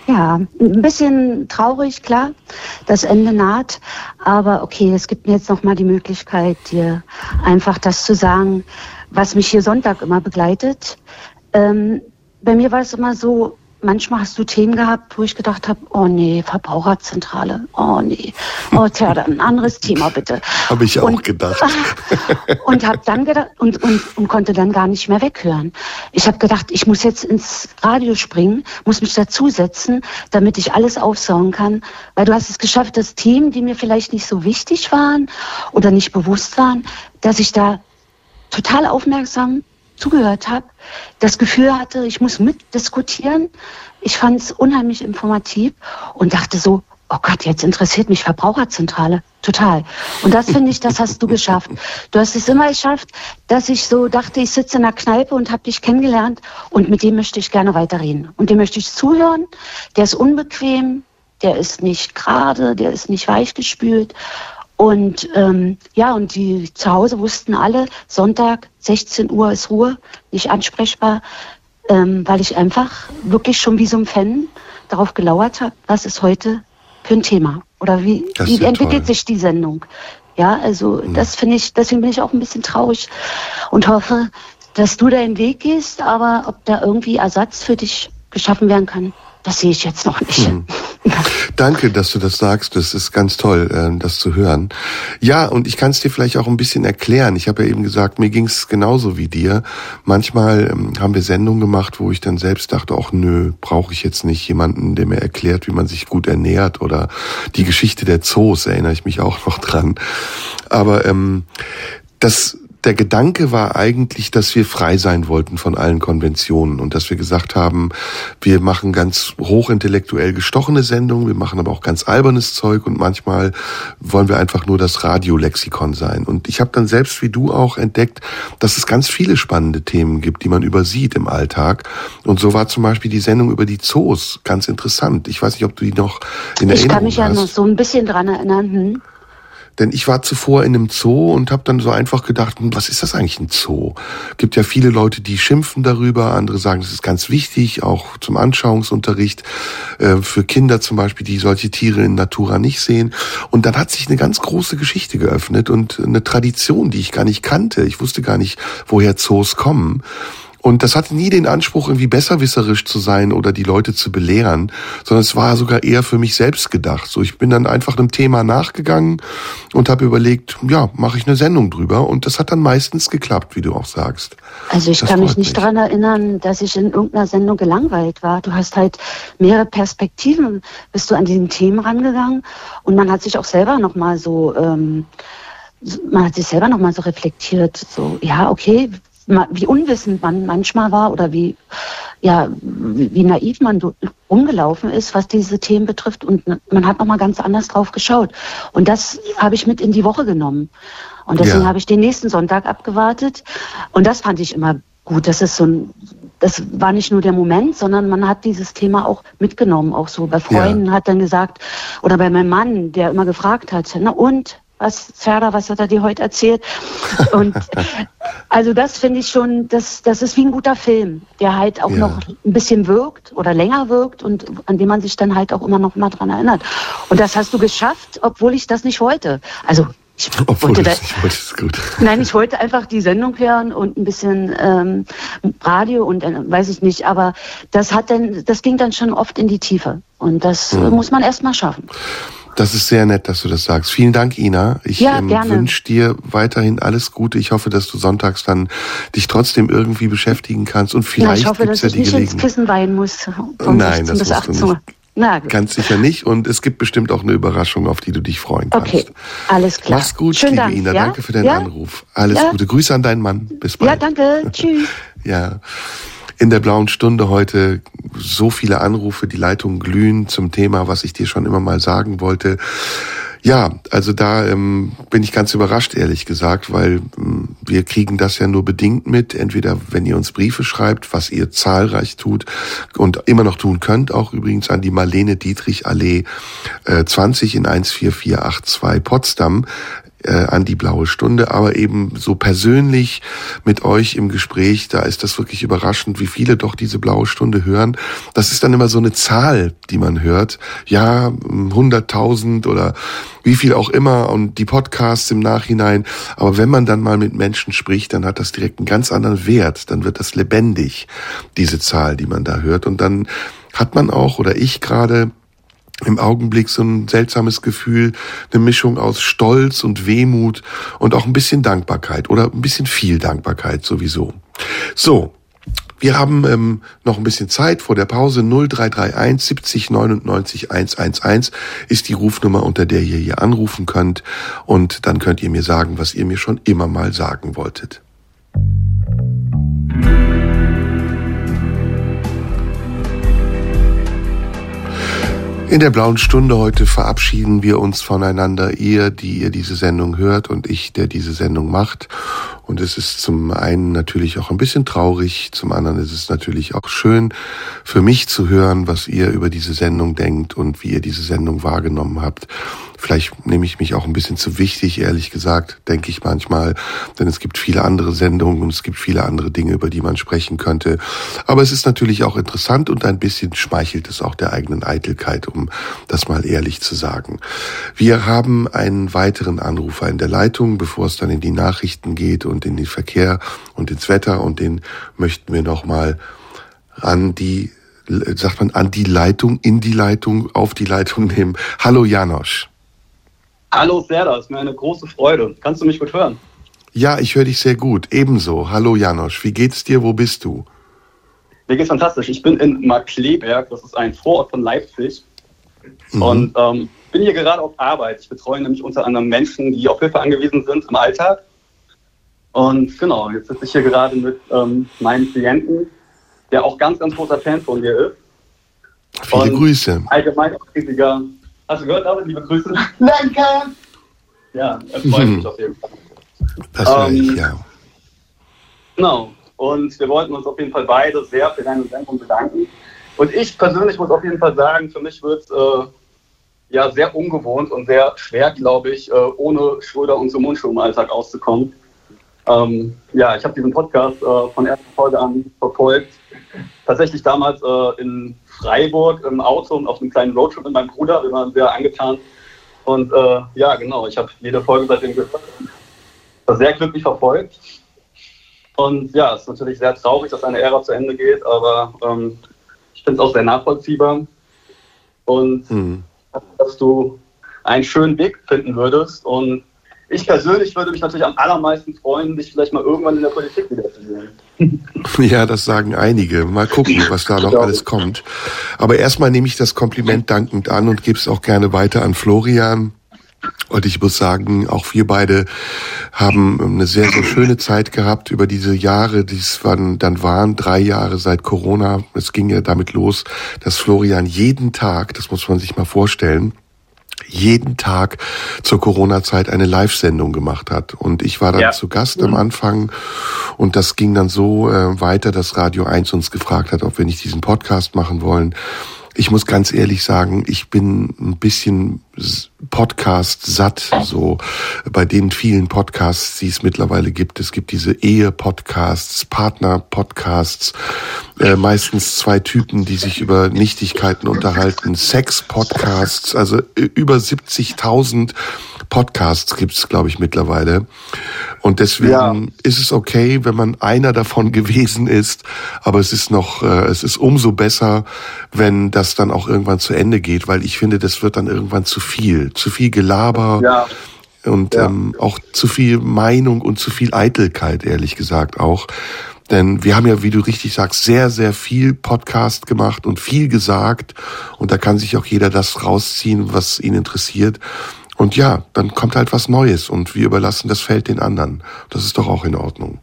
Ja, ein bisschen traurig, klar. Das Ende naht. Aber okay, es gibt mir jetzt noch mal die Möglichkeit, dir einfach das zu sagen, was mich hier Sonntag immer begleitet. Ähm, bei mir war es immer so, manchmal hast du Themen gehabt, wo ich gedacht habe, oh nee, Verbraucherzentrale, oh nee, oh tja, dann ein anderes Thema bitte. Habe ich auch und, gedacht. und habe dann gedacht und, und, und konnte dann gar nicht mehr weghören. Ich habe gedacht, ich muss jetzt ins Radio springen, muss mich dazusetzen, damit ich alles aufsaugen kann, weil du hast es geschafft, dass Themen, die mir vielleicht nicht so wichtig waren oder nicht bewusst waren, dass ich da total aufmerksam zugehört habe, das Gefühl hatte, ich muss mitdiskutieren. Ich fand es unheimlich informativ und dachte so, oh Gott, jetzt interessiert mich Verbraucherzentrale. Total. Und das finde ich, das hast du geschafft. Du hast es immer geschafft, dass ich so dachte, ich sitze in der Kneipe und habe dich kennengelernt und mit dem möchte ich gerne weiterreden. Und dem möchte ich zuhören. Der ist unbequem, der ist nicht gerade, der ist nicht weichgespült. Und ähm, ja, und die zu Hause wussten alle, Sonntag, 16 Uhr ist Ruhe, nicht ansprechbar, ähm, weil ich einfach wirklich schon wie so ein Fan darauf gelauert habe, was ist heute für ein Thema oder wie, wie entwickelt toll. sich die Sendung. Ja, also mhm. das finde ich, deswegen bin ich auch ein bisschen traurig und hoffe, dass du deinen Weg gehst, aber ob da irgendwie Ersatz für dich geschaffen werden kann, das sehe ich jetzt noch nicht. Mhm. Danke, dass du das sagst. Das ist ganz toll, äh, das zu hören. Ja, und ich kann es dir vielleicht auch ein bisschen erklären. Ich habe ja eben gesagt, mir ging es genauso wie dir. Manchmal ähm, haben wir Sendungen gemacht, wo ich dann selbst dachte, ach nö, brauche ich jetzt nicht jemanden, der mir erklärt, wie man sich gut ernährt oder die Geschichte der Zoos, erinnere ich mich auch noch dran. Aber ähm, das der Gedanke war eigentlich, dass wir frei sein wollten von allen Konventionen und dass wir gesagt haben, wir machen ganz hochintellektuell gestochene Sendungen, wir machen aber auch ganz albernes Zeug und manchmal wollen wir einfach nur das Radiolexikon sein. Und ich habe dann selbst wie du auch entdeckt, dass es ganz viele spannende Themen gibt, die man übersieht im Alltag. Und so war zum Beispiel die Sendung über die Zoos ganz interessant. Ich weiß nicht, ob du die noch in Erinnerung hast. Ich kann mich ja noch so ein bisschen dran erinnern. Hm. Denn ich war zuvor in einem Zoo und habe dann so einfach gedacht, hm, was ist das eigentlich ein Zoo? Gibt ja viele Leute, die schimpfen darüber, andere sagen, das ist ganz wichtig, auch zum Anschauungsunterricht äh, für Kinder zum Beispiel, die solche Tiere in Natura nicht sehen. Und dann hat sich eine ganz große Geschichte geöffnet und eine Tradition, die ich gar nicht kannte. Ich wusste gar nicht, woher Zoos kommen. Und das hatte nie den Anspruch, irgendwie besserwisserisch zu sein oder die Leute zu belehren, sondern es war sogar eher für mich selbst gedacht. So, ich bin dann einfach einem Thema nachgegangen und habe überlegt, ja, mache ich eine Sendung drüber. Und das hat dann meistens geklappt, wie du auch sagst. Also ich das kann mich nicht daran erinnern, dass ich in irgendeiner Sendung gelangweilt war. Du hast halt mehrere Perspektiven, bist du an diesen Themen rangegangen und man hat sich auch selber nochmal so... Ähm, man hat sich selber nochmal so reflektiert, so, ja, okay, wie unwissend man manchmal war oder wie, ja, wie naiv man rumgelaufen ist, was diese Themen betrifft. Und man hat nochmal ganz anders drauf geschaut. Und das habe ich mit in die Woche genommen. Und deswegen ja. habe ich den nächsten Sonntag abgewartet. Und das fand ich immer gut. Das ist so ein, das war nicht nur der Moment, sondern man hat dieses Thema auch mitgenommen. Auch so bei Freunden ja. hat dann gesagt, oder bei meinem Mann, der immer gefragt hat, na und, was, Serda, was hat er dir heute erzählt? Und also das finde ich schon, das, das ist wie ein guter Film, der halt auch ja. noch ein bisschen wirkt oder länger wirkt und an dem man sich dann halt auch immer noch mal dran erinnert. Und das hast du geschafft, obwohl ich das nicht wollte. Also ich Obwohl wollte, da, nicht wollte, ist gut. Nein, ich wollte einfach die Sendung hören und ein bisschen ähm, Radio und äh, weiß ich nicht, aber das hat dann, das ging dann schon oft in die Tiefe. Und das mhm. muss man erst mal schaffen. Das ist sehr nett, dass du das sagst. Vielen Dank, Ina. Ich ja, ähm, wünsche dir weiterhin alles Gute. Ich hoffe, dass du sonntags dann dich trotzdem irgendwie beschäftigen kannst und vielleicht ja, ich hoffe, dass ja ich nicht ins Kissen weinen muss. Nein, das bis 18 Uhr. Na, gut. Ganz sicher nicht. Und es gibt bestimmt auch eine Überraschung, auf die du dich freuen kannst. Okay, alles klar. Mach's gut, Schönen liebe Dank, Ina. Ja? Danke für deinen ja? Anruf. Alles ja? Gute. Grüße an deinen Mann. Bis bald. Ja, danke. Tschüss. ja in der blauen Stunde heute so viele Anrufe, die Leitungen glühen zum Thema, was ich dir schon immer mal sagen wollte. Ja, also da ähm, bin ich ganz überrascht, ehrlich gesagt, weil ähm, wir kriegen das ja nur bedingt mit. Entweder wenn ihr uns Briefe schreibt, was ihr zahlreich tut und immer noch tun könnt, auch übrigens an die Marlene Dietrich Allee äh, 20 in 14482 Potsdam äh, an die blaue Stunde, aber eben so persönlich mit euch im Gespräch, da ist das wirklich überraschend, wie viele doch diese blaue Stunde hören. Das ist dann immer so eine Zahl, die man hört. Ja, 100.000 oder wie viel auch immer und die Podcasts im Nachhinein. Aber wenn man dann mal mit Menschen spricht, dann hat das direkt einen ganz anderen Wert. Dann wird das lebendig, diese Zahl, die man da hört. Und dann hat man auch, oder ich gerade, im Augenblick so ein seltsames Gefühl, eine Mischung aus Stolz und Wehmut und auch ein bisschen Dankbarkeit oder ein bisschen viel Dankbarkeit sowieso. So, wir haben ähm, noch ein bisschen Zeit vor der Pause. 0331 70 99 111 ist die Rufnummer, unter der ihr hier anrufen könnt. Und dann könnt ihr mir sagen, was ihr mir schon immer mal sagen wolltet. In der blauen Stunde heute verabschieden wir uns voneinander, ihr, die ihr diese Sendung hört und ich, der diese Sendung macht. Und es ist zum einen natürlich auch ein bisschen traurig, zum anderen ist es natürlich auch schön für mich zu hören, was ihr über diese Sendung denkt und wie ihr diese Sendung wahrgenommen habt. Vielleicht nehme ich mich auch ein bisschen zu wichtig, ehrlich gesagt, denke ich manchmal, denn es gibt viele andere Sendungen und es gibt viele andere Dinge, über die man sprechen könnte. Aber es ist natürlich auch interessant und ein bisschen schmeichelt es auch der eigenen Eitelkeit, um das mal ehrlich zu sagen. Wir haben einen weiteren Anrufer in der Leitung, bevor es dann in die Nachrichten geht und in den Verkehr und ins Wetter und den möchten wir nochmal an die sagt man an die Leitung, in die Leitung, auf die Leitung nehmen. Hallo Janosch. Hallo Serda, ist mir eine große Freude. Kannst du mich gut hören? Ja, ich höre dich sehr gut. Ebenso. Hallo Janosch, wie geht's dir? Wo bist du? Mir geht's fantastisch. Ich bin in Markleberg, das ist ein Vorort von Leipzig. Mhm. Und ähm, bin hier gerade auf Arbeit. Ich betreue nämlich unter anderem Menschen, die auf Hilfe angewiesen sind im Alltag. Und genau, jetzt sitze ich hier gerade mit ähm, meinem Klienten, der auch ganz, ganz großer Fan von dir ist. Viele Und Grüße. Allgemein auch riesiger Hast du gehört, David? Liebe Grüße. Danke. Ja, es freut mich auf jeden Fall. Das ich, ähm, ja. Genau. Und wir wollten uns auf jeden Fall beide sehr für deine Sendung bedanken. Und ich persönlich muss auf jeden Fall sagen, für mich wird es äh, ja sehr ungewohnt und sehr schwer, glaube ich, äh, ohne Schröder und zum Mundschuh im Alltag auszukommen. Ähm, ja, ich habe diesen Podcast äh, von erster Folge an verfolgt. Tatsächlich damals äh, in Freiburg im Auto und auf einem kleinen Roadtrip mit meinem Bruder. Wir waren sehr angetan. Und äh, ja, genau, ich habe jede Folge seitdem gehört. Sehr glücklich verfolgt. Und ja, es ist natürlich sehr traurig, dass eine Ära zu Ende geht, aber ähm, ich finde es auch sehr nachvollziehbar. Und mhm. dass du einen schönen Weg finden würdest. Und ich persönlich würde mich natürlich am allermeisten freuen, dich vielleicht mal irgendwann in der Politik wiederzusehen. Ja, das sagen einige. Mal gucken, was da noch alles kommt. Aber erstmal nehme ich das Kompliment dankend an und gebe es auch gerne weiter an Florian. Und ich muss sagen, auch wir beide haben eine sehr, sehr schöne Zeit gehabt über diese Jahre, die es dann waren, drei Jahre seit Corona. Es ging ja damit los, dass Florian jeden Tag, das muss man sich mal vorstellen, jeden Tag zur Corona-Zeit eine Live-Sendung gemacht hat. Und ich war dann ja. zu Gast am Anfang und das ging dann so äh, weiter, dass Radio 1 uns gefragt hat, ob wir nicht diesen Podcast machen wollen. Ich muss ganz ehrlich sagen, ich bin ein bisschen Podcast satt, so bei den vielen Podcasts, die es mittlerweile gibt. Es gibt diese Ehe-Podcasts, Partner-Podcasts, äh, meistens zwei Typen, die sich über Nichtigkeiten unterhalten, Sex-Podcasts, also über 70.000 Podcasts gibt's, glaube ich, mittlerweile. Und deswegen ja. ist es okay, wenn man einer davon gewesen ist, aber es ist noch, äh, es ist umso besser, wenn das dann auch irgendwann zu Ende geht, weil ich finde, das wird dann irgendwann zu viel, zu viel Gelaber. Ja. Und ja. Ähm, auch zu viel Meinung und zu viel Eitelkeit, ehrlich gesagt auch. Denn wir haben ja, wie du richtig sagst, sehr, sehr viel Podcast gemacht und viel gesagt. Und da kann sich auch jeder das rausziehen, was ihn interessiert. Und ja, dann kommt halt was Neues und wir überlassen das Feld den anderen. Das ist doch auch in Ordnung.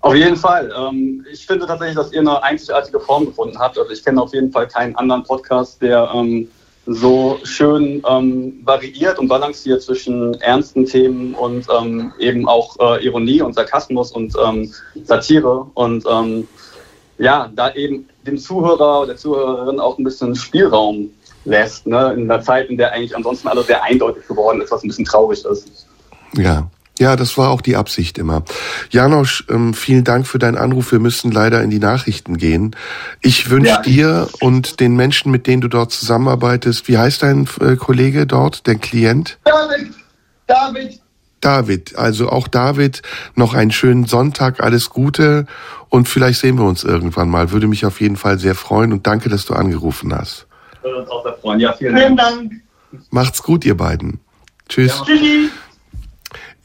Auf jeden Fall. Ähm, ich finde tatsächlich, dass ihr eine einzigartige Form gefunden habt. Also ich kenne auf jeden Fall keinen anderen Podcast, der ähm, so schön ähm, variiert und balanciert zwischen ernsten Themen und eben auch äh, Ironie und Sarkasmus und Satire. Und ja, da eben dem Zuhörer oder der Zuhörerin auch ein bisschen Spielraum lässt, ne? in einer Zeit, in der eigentlich ansonsten alles sehr eindeutig geworden ist, was ein bisschen traurig ist. Ja. Ja, das war auch die Absicht immer. Janosch, ähm, vielen Dank für deinen Anruf. Wir müssen leider in die Nachrichten gehen. Ich wünsche ja. dir und den Menschen, mit denen du dort zusammenarbeitest, wie heißt dein äh, Kollege dort, dein Klient? David. David. David, also auch David, noch einen schönen Sonntag, alles Gute und vielleicht sehen wir uns irgendwann mal. Würde mich auf jeden Fall sehr freuen und danke, dass du angerufen hast würde uns auch sehr freuen. Ja, vielen, vielen Dank. Dank. Macht's gut, ihr beiden. Tschüss. Ja, tschüssi.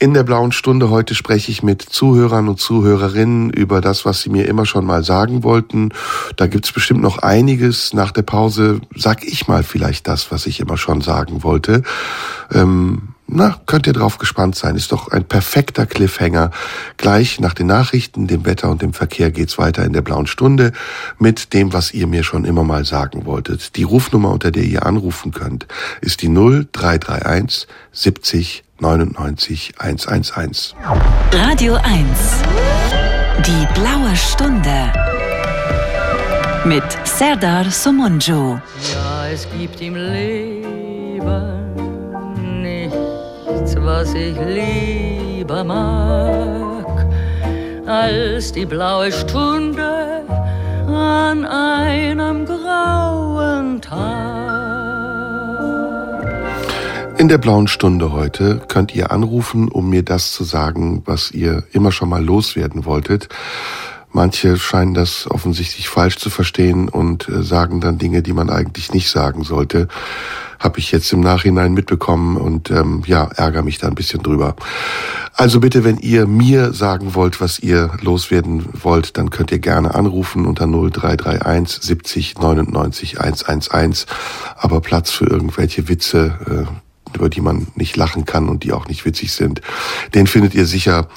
In der blauen Stunde heute spreche ich mit Zuhörern und Zuhörerinnen über das, was sie mir immer schon mal sagen wollten. Da gibt's bestimmt noch einiges. Nach der Pause sag ich mal vielleicht das, was ich immer schon sagen wollte. Ähm, na, könnt ihr drauf gespannt sein. Ist doch ein perfekter Cliffhanger. Gleich nach den Nachrichten, dem Wetter und dem Verkehr geht's weiter in der blauen Stunde mit dem, was ihr mir schon immer mal sagen wolltet. Die Rufnummer, unter der ihr anrufen könnt, ist die 0331 70 99 111. Radio 1. Die blaue Stunde. Mit Serdar Somunjo. Ja, es gibt im Leben was ich lieber mag, als die blaue Stunde an einem grauen Tag. In der blauen Stunde heute könnt ihr anrufen, um mir das zu sagen, was ihr immer schon mal loswerden wolltet. Manche scheinen das offensichtlich falsch zu verstehen und äh, sagen dann Dinge, die man eigentlich nicht sagen sollte. Habe ich jetzt im Nachhinein mitbekommen und ähm, ja, ärgere mich da ein bisschen drüber. Also bitte, wenn ihr mir sagen wollt, was ihr loswerden wollt, dann könnt ihr gerne anrufen unter 0331 70 99 111. Aber Platz für irgendwelche Witze, äh, über die man nicht lachen kann und die auch nicht witzig sind, den findet ihr sicher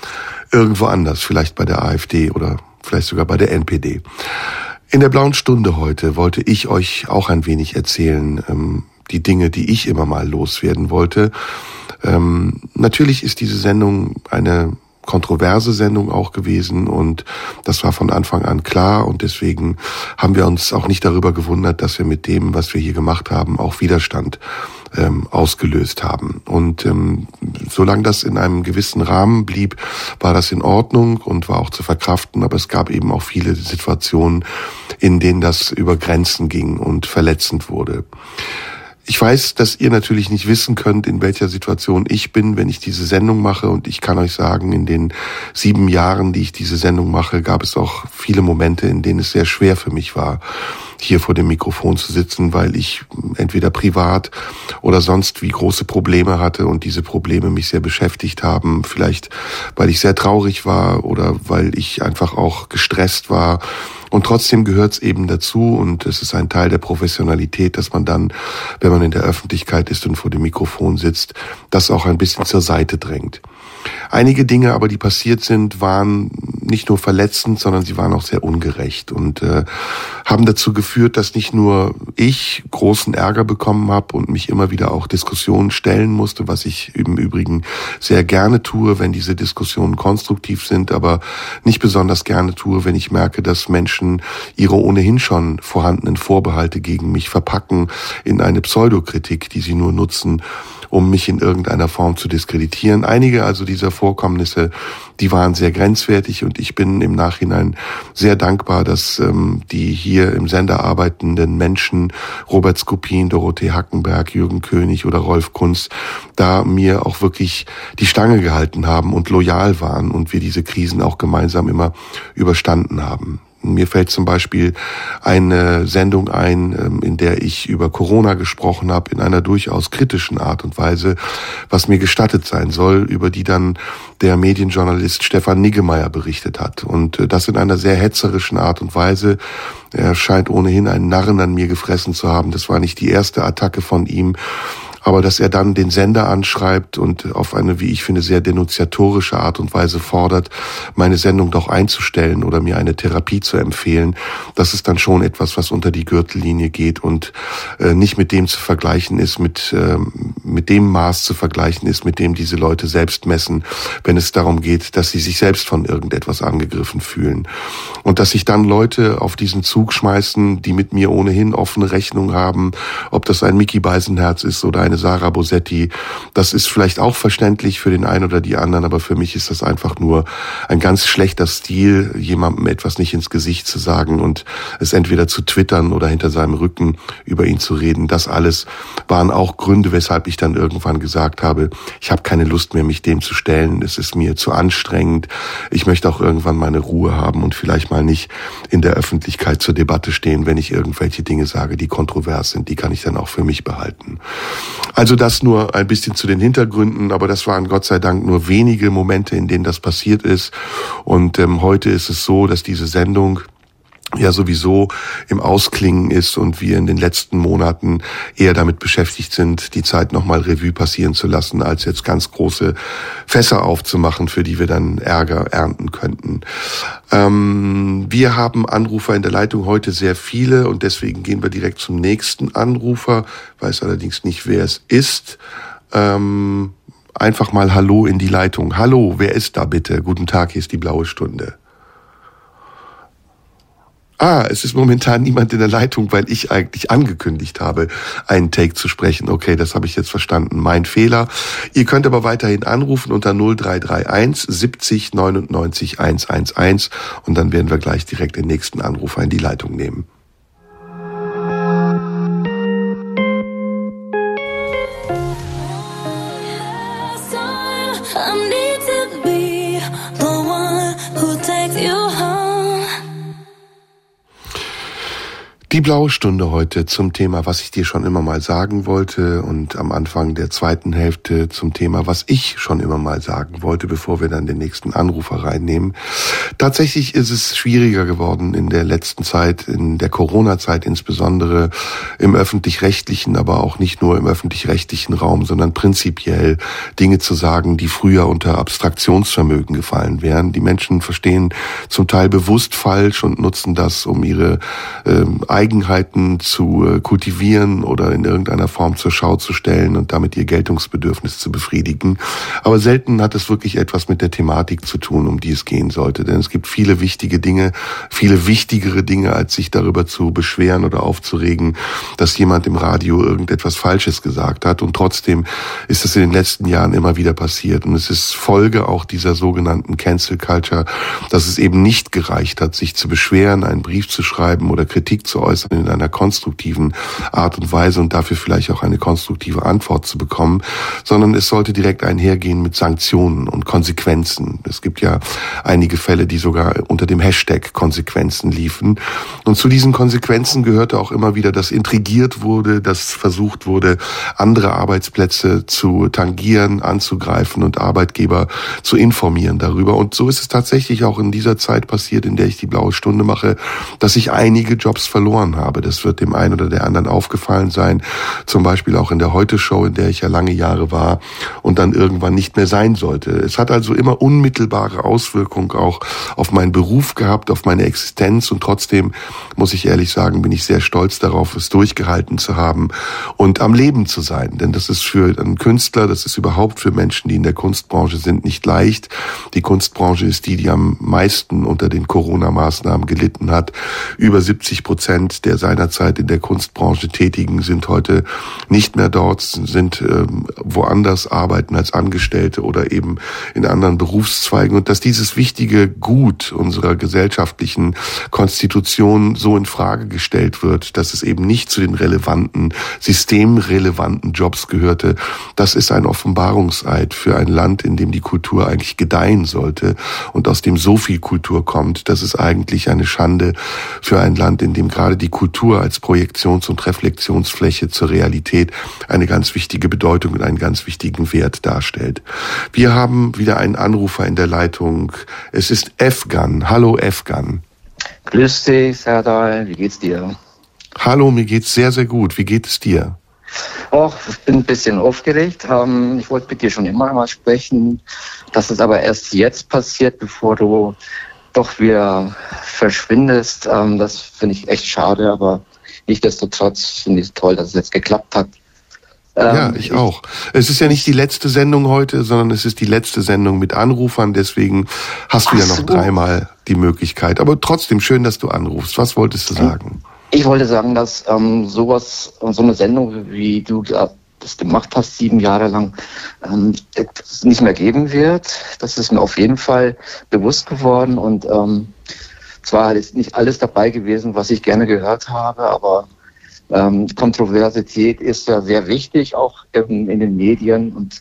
irgendwo anders, vielleicht bei der AfD oder vielleicht sogar bei der NPD. In der blauen Stunde heute wollte ich euch auch ein wenig erzählen, ähm, die Dinge, die ich immer mal loswerden wollte. Ähm, natürlich ist diese Sendung eine kontroverse Sendung auch gewesen und das war von Anfang an klar und deswegen haben wir uns auch nicht darüber gewundert, dass wir mit dem, was wir hier gemacht haben, auch Widerstand ähm, ausgelöst haben. Und ähm, solange das in einem gewissen Rahmen blieb, war das in Ordnung und war auch zu verkraften, aber es gab eben auch viele Situationen, in denen das über Grenzen ging und verletzend wurde. Ich weiß, dass ihr natürlich nicht wissen könnt, in welcher Situation ich bin, wenn ich diese Sendung mache. Und ich kann euch sagen, in den sieben Jahren, die ich diese Sendung mache, gab es auch viele Momente, in denen es sehr schwer für mich war, hier vor dem Mikrofon zu sitzen, weil ich entweder privat oder sonst wie große Probleme hatte und diese Probleme mich sehr beschäftigt haben. Vielleicht, weil ich sehr traurig war oder weil ich einfach auch gestresst war und trotzdem gehört es eben dazu und es ist ein Teil der Professionalität, dass man dann, wenn man in der Öffentlichkeit ist und vor dem Mikrofon sitzt, das auch ein bisschen zur Seite drängt. Einige Dinge aber, die passiert sind, waren nicht nur verletzend, sondern sie waren auch sehr ungerecht und äh, haben dazu geführt, dass nicht nur ich großen Ärger bekommen habe und mich immer wieder auch Diskussionen stellen musste, was ich im Übrigen sehr gerne tue, wenn diese Diskussionen konstruktiv sind, aber nicht besonders gerne tue, wenn ich merke, dass Menschen ihre ohnehin schon vorhandenen Vorbehalte gegen mich verpacken in eine Pseudokritik, die sie nur nutzen, um mich in irgendeiner Form zu diskreditieren. Einige also dieser Vorkommnisse, die waren sehr grenzwertig und ich bin im Nachhinein sehr dankbar, dass ähm, die hier im Sender arbeitenden Menschen, Robert Skopin, Dorothee Hackenberg, Jürgen König oder Rolf Kunz, da mir auch wirklich die Stange gehalten haben und loyal waren und wir diese Krisen auch gemeinsam immer überstanden haben. Mir fällt zum Beispiel eine Sendung ein, ähm, in der ich über Corona gesprochen habe, in einer durchaus kritischen Art und Weise, was mir gestattet sein soll, über die dann der Medienjournalist Stefan Niggemeier berichtet hat. Und äh, das in einer sehr hetzerischen Art und Weise. Er scheint ohnehin einen Narren an mir gefressen zu haben. Das war nicht die erste Attacke von ihm aber dass er dann den Sender anschreibt und auf eine, wie ich finde, sehr denunziatorische Art und Weise fordert, meine Sendung doch einzustellen oder mir eine Therapie zu empfehlen, das ist dann schon etwas, was unter die Gürtellinie geht und äh, nicht mit dem zu vergleichen ist, mit, äh, mit dem Maß zu vergleichen ist, mit dem diese Leute selbst messen, wenn es darum geht, dass sie sich selbst von irgendetwas angegriffen fühlen. Und dass sich dann Leute auf diesen Zug schmeißen, die mit mir ohnehin offene Rechnung haben, ob das ein Mickey Beisenherz ist oder ein eine Sarah Bosetti. Das ist vielleicht auch verständlich für den einen oder die anderen, aber für mich ist das einfach nur ein ganz schlechter Stil, jemandem etwas nicht ins Gesicht zu sagen und es entweder zu twittern oder hinter seinem Rücken über ihn zu reden. Das alles waren auch Gründe, weshalb ich dann irgendwann gesagt habe, ich habe keine Lust mehr, mich dem zu stellen. Es ist mir zu anstrengend. Ich möchte auch irgendwann meine Ruhe haben und vielleicht mal nicht in der Öffentlichkeit zur Debatte stehen, wenn ich irgendwelche Dinge sage, die kontrovers sind. Die kann ich dann auch für mich behalten. Also das nur ein bisschen zu den Hintergründen, aber das waren Gott sei Dank nur wenige Momente, in denen das passiert ist. Und ähm, heute ist es so, dass diese Sendung ja sowieso im Ausklingen ist und wir in den letzten Monaten eher damit beschäftigt sind, die Zeit nochmal Revue passieren zu lassen, als jetzt ganz große Fässer aufzumachen, für die wir dann Ärger ernten könnten. Ähm, wir haben Anrufer in der Leitung heute sehr viele und deswegen gehen wir direkt zum nächsten Anrufer, weiß allerdings nicht, wer es ist. Ähm, einfach mal Hallo in die Leitung. Hallo, wer ist da bitte? Guten Tag, hier ist die blaue Stunde. Ah, es ist momentan niemand in der Leitung, weil ich eigentlich angekündigt habe, einen Take zu sprechen. Okay, das habe ich jetzt verstanden. Mein Fehler. Ihr könnt aber weiterhin anrufen unter 0331 70 99 111 und dann werden wir gleich direkt den nächsten Anrufer in die Leitung nehmen. Die blaue Stunde heute zum Thema, was ich dir schon immer mal sagen wollte und am Anfang der zweiten Hälfte zum Thema, was ich schon immer mal sagen wollte, bevor wir dann den nächsten Anrufer reinnehmen. Tatsächlich ist es schwieriger geworden in der letzten Zeit, in der Corona-Zeit insbesondere im öffentlich-rechtlichen, aber auch nicht nur im öffentlich-rechtlichen Raum, sondern prinzipiell Dinge zu sagen, die früher unter Abstraktionsvermögen gefallen wären. Die Menschen verstehen zum Teil bewusst falsch und nutzen das, um ihre ähm, Eigenheiten zu äh, kultivieren oder in irgendeiner Form zur Schau zu stellen und damit ihr Geltungsbedürfnis zu befriedigen. Aber selten hat es wirklich etwas mit der Thematik zu tun, um die es gehen sollte. Denn es gibt viele wichtige Dinge, viele wichtigere Dinge, als sich darüber zu beschweren oder aufzuregen, dass jemand im Radio irgendetwas Falsches gesagt hat. Und trotzdem ist es in den letzten Jahren immer wieder passiert. Und es ist Folge auch dieser sogenannten Cancel Culture, dass es eben nicht gereicht hat, sich zu beschweren, einen Brief zu schreiben oder Kritik zu äußern, äußern in einer konstruktiven Art und Weise und dafür vielleicht auch eine konstruktive Antwort zu bekommen, sondern es sollte direkt einhergehen mit Sanktionen und Konsequenzen. Es gibt ja einige Fälle, die sogar unter dem Hashtag Konsequenzen liefen. Und zu diesen Konsequenzen gehörte auch immer wieder, dass intrigiert wurde, dass versucht wurde, andere Arbeitsplätze zu tangieren, anzugreifen und Arbeitgeber zu informieren darüber. Und so ist es tatsächlich auch in dieser Zeit passiert, in der ich die blaue Stunde mache, dass ich einige Jobs verloren verloren habe. Das wird dem einen oder der anderen aufgefallen sein. Zum Beispiel auch in der Heute-Show, in der ich ja lange Jahre war und dann irgendwann nicht mehr sein sollte. Es hat also immer unmittelbare Auswirkungen auch auf meinen Beruf gehabt, auf meine Existenz und trotzdem muss ich ehrlich sagen, bin ich sehr stolz darauf, es durchgehalten zu haben und am Leben zu sein. Denn das ist für einen Künstler, das ist überhaupt für Menschen, die in der Kunstbranche sind, nicht leicht. Die Kunstbranche ist die, die am meisten unter den Corona-Maßnahmen gelitten hat. Über 70 Prozent Prozent der seinerzeit in der Kunstbranche Tätigen sind heute nicht mehr dort, sind ähm, woanders arbeiten als Angestellte oder eben in anderen Berufszweigen und dass dieses wichtige Gut unserer gesellschaftlichen Konstitution so in Frage gestellt wird, dass es eben nicht zu den relevanten, systemrelevanten Jobs gehörte, das ist ein Offenbarungseid für ein Land, in dem die Kultur eigentlich gedeihen sollte und aus dem so viel Kultur kommt. Das ist eigentlich eine Schande für ein Land, in dem gerade die Kultur als Projektions- und Reflexionsfläche zur Realität eine ganz wichtige Bedeutung und einen ganz wichtigen Wert darstellt. Wir haben wieder einen Anrufer in der Leitung. Es ist Efgan. Hallo Efgan. Grüß dich, Serdal. Wie geht's dir? Hallo, mir geht's sehr, sehr gut. Wie geht es dir? Och, ich bin ein bisschen aufgeregt. Ähm, ich wollte mit dir schon immer mal sprechen. Das ist aber erst jetzt passiert, bevor du doch wieder verschwindest. Ähm, das finde ich echt schade, aber nichtsdestotrotz finde ich es toll, dass es jetzt geklappt hat. Ähm, ja, ich auch. Es ist ja nicht die letzte Sendung heute, sondern es ist die letzte Sendung mit Anrufern. Deswegen hast du ja noch so. dreimal die Möglichkeit. Aber trotzdem schön, dass du anrufst. Was wolltest du sagen? Ich wollte sagen, dass ähm, sowas, so eine Sendung, wie du das gemacht hast, sieben Jahre lang, ähm, nicht mehr geben wird. Das ist mir auf jeden Fall bewusst geworden. Und ähm, zwar ist nicht alles dabei gewesen, was ich gerne gehört habe, aber ähm, Kontroversität ist ja sehr wichtig, auch in, in den Medien und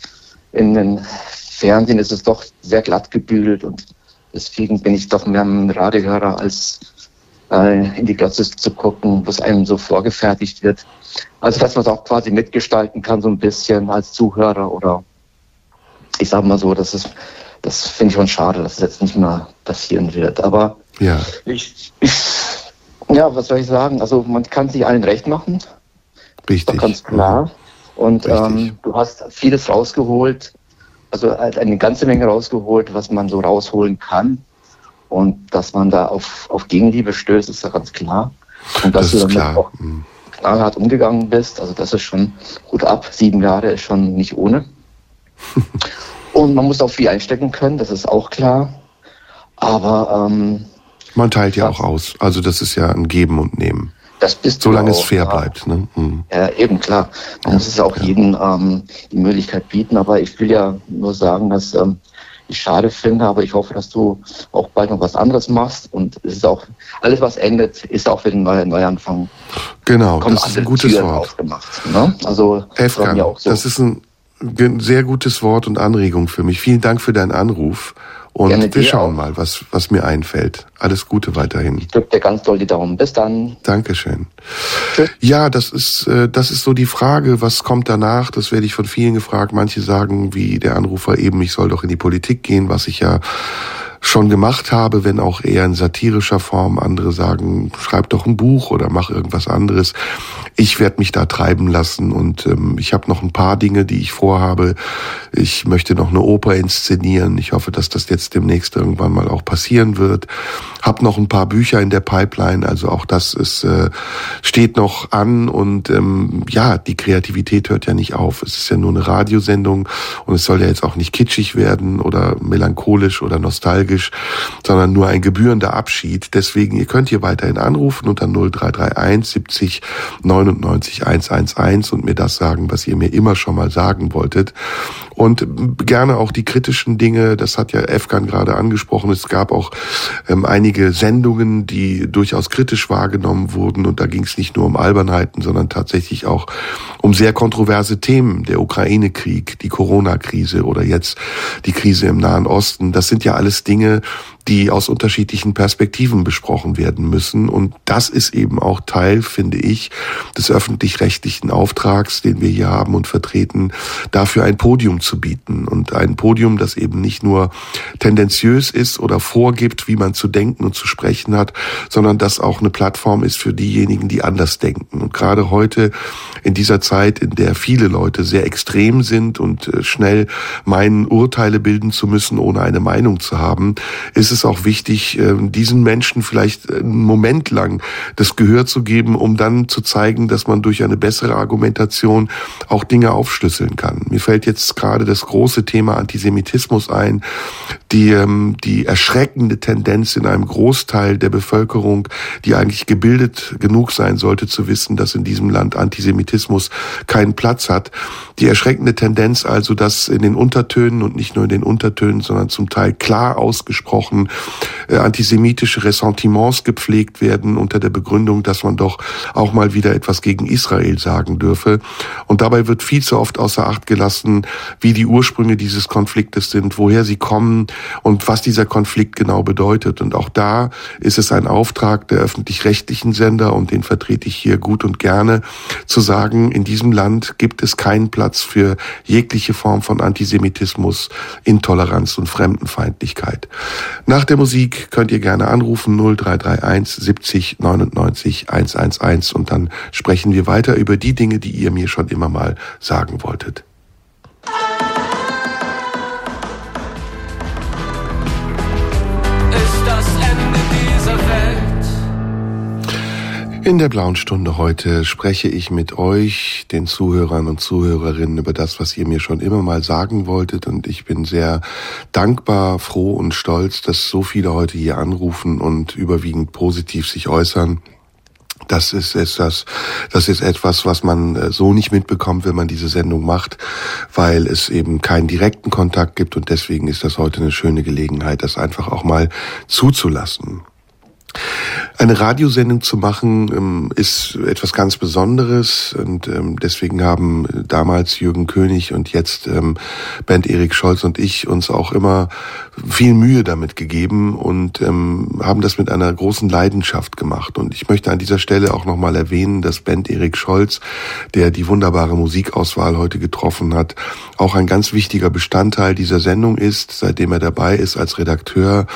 in den Fernsehen ist es doch sehr glatt gebügelt und deswegen bin ich doch mehr ein Radiohörer als äh, in die Glotze zu gucken, was einem so vorgefertigt wird. Also dass man es auch quasi mitgestalten kann, so ein bisschen als Zuhörer oder ich sage mal so, das ist, das finde ich schon schade, dass es jetzt nicht mehr passieren wird. Aber ja. ich, ich Ja, was soll ich sagen? Also man kann sich allen recht machen. Richtig. Ganz klar. Und ähm, du hast vieles rausgeholt, also halt eine ganze Menge rausgeholt, was man so rausholen kann. Und dass man da auf, auf Gegenliebe stößt, ist ja ganz klar. Und dass Das du ist damit klar. auch Mhm. Knallhart umgegangen bist, also das ist schon gut ab. Sieben Jahre ist schon nicht ohne. Und man muss auch viel einstecken können, das ist auch klar. Aber ähm, Man teilt ja auch aus. Also das ist ja ein Geben und Nehmen. das bist du Solange es auch, fair ja. bleibt. Ne? Mhm. Ja, eben klar. Man muss es auch jedem ähm, die Möglichkeit bieten. Aber ich will ja nur sagen, dass ähm, ich schade finde, aber ich hoffe, dass du auch bald noch was anderes machst. Und es ist auch, alles was endet, ist auch wieder ein neuer Neuanfang. Genau, das ist ein gutes Türen Wort. aufgemacht. Ne? Also Efkan, so. das ist ein sehr gutes Wort und Anregung für mich. Vielen Dank für deinen Anruf. Und Gerne wir schauen auch. mal, was, was mir einfällt. Alles Gute weiterhin. ich drücke dir ganz doll die Daumen. Bis dann. Dankeschön. Tschüss. Ja, das ist, äh, das ist so die Frage, was kommt danach? Das werde ich von vielen gefragt. Manche sagen, wie der Anrufer eben, ich soll doch in die Politik gehen, was ich ja schon gemacht habe, wenn auch eher in satirischer Form. Andere sagen, schreib doch ein Buch oder mach irgendwas anderes. Ich werde mich da treiben lassen und ähm, ich habe noch ein paar Dinge, die ich vorhabe. Ich möchte noch eine Oper inszenieren. Ich hoffe, dass das jetzt demnächst irgendwann mal auch passieren wird. Hab noch ein paar Bücher in der Pipeline, also auch das ist äh, steht noch an und ähm, ja, die Kreativität hört ja nicht auf. Es ist ja nur eine Radiosendung und es soll ja jetzt auch nicht kitschig werden oder melancholisch oder nostalgisch, sondern nur ein gebührender Abschied. Deswegen, ihr könnt hier weiterhin anrufen unter 0331 70 99 111 und mir das sagen, was ihr mir immer schon mal sagen wolltet. Und gerne auch die kritischen Dinge, das hat ja Efkan gerade angesprochen. Es gab auch ähm, einige Sendungen, die durchaus kritisch wahrgenommen wurden. Und da ging es nicht nur um Albernheiten, sondern tatsächlich auch um sehr kontroverse Themen. Der Ukraine-Krieg, die Corona-Krise oder jetzt die Krise im Nahen Osten. Das sind ja alles Dinge, Dinge, die aus unterschiedlichen Perspektiven besprochen werden müssen. Und das ist eben auch Teil, finde ich, des öffentlich-rechtlichen Auftrags, den wir hier haben und vertreten, dafür ein Podium zu bieten. Und ein Podium, das eben nicht nur tendenziös ist oder vorgibt, wie man zu denken und zu sprechen hat, sondern das auch eine Plattform ist für diejenigen, die anders denken. Und gerade heute in dieser Zeit, in der viele Leute sehr extrem sind und äh, schnell meinen, Urteile bilden zu müssen, ohne eine Meinung zu haben, ist es auch wichtig, äh, diesen Menschen vielleicht einen Moment lang das Gehör zu geben, um dann zu zeigen, dass man durch eine bessere Argumentation auch Dinge aufschlüsseln kann. Mir fällt jetzt gerade das große Thema Antisemitismus ein, die, ähm, die erschreckende Tendenz in einem Großteil der Bevölkerung, die eigentlich gebildet genug sein sollte, zu wissen, dass in diesem Land Antisemitismus keinen Platz hat. Die erschreckende Tendenz also, dass in den Untertönen und nicht nur in den Untertönen, sondern zum Teil klar ausgesprochen äh, antisemitische Ressentiments gepflegt werden unter der Begründung, dass man doch auch mal wieder etwas gegen Israel sagen dürfe. Und dabei wird viel zu oft außer Acht gelassen, wie die Ursprünge dieses Konfliktes sind, woher sie kommen und was dieser Konflikt genau bedeutet. Und auch da ist es ein Auftrag der öffentlich-rechtlichen Sender, und den vertrete ich hier gut und gerne, zu sagen, in diesem Land gibt es keinen Platz für jegliche Form von Antisemitismus, Intoleranz und Fremdenfeindlichkeit. Nach der Musik könnt ihr gerne anrufen 0331 70 99 111 und dann sprechen wir weiter über die Dinge, die ihr mir schon immer mal sagen wolltet. In der blauen Stunde heute spreche ich mit euch, den Zuhörern und Zuhörerinnen, über das, was ihr mir schon immer mal sagen wolltet. Und ich bin sehr dankbar, froh und stolz, dass so viele heute hier anrufen und überwiegend positiv sich äußern. Das ist etwas, das ist etwas, was man äh, so nicht mitbekommt, wenn man diese Sendung macht, weil es eben keinen direkten Kontakt gibt und deswegen ist das heute eine schöne Gelegenheit, das einfach auch mal zuzulassen. Eine Radiosendung zu machen ähm, ist etwas ganz Besonderes und ähm, deswegen haben damals Jürgen König und jetzt ähm, Band Erik Scholz und ich uns auch immer viel Mühe damit gegeben und haben das mit einer großen Leidenschaft gemacht. Und ich möchte an dieser Stelle auch nochmal erwähnen, dass Band Erik Scholz, der die wunderbare Musikauswahl heute getroffen hat, auch ein ganz wichtiger Bestandteil dieser Sendung ist, seitdem er dabei ist als Redakteur.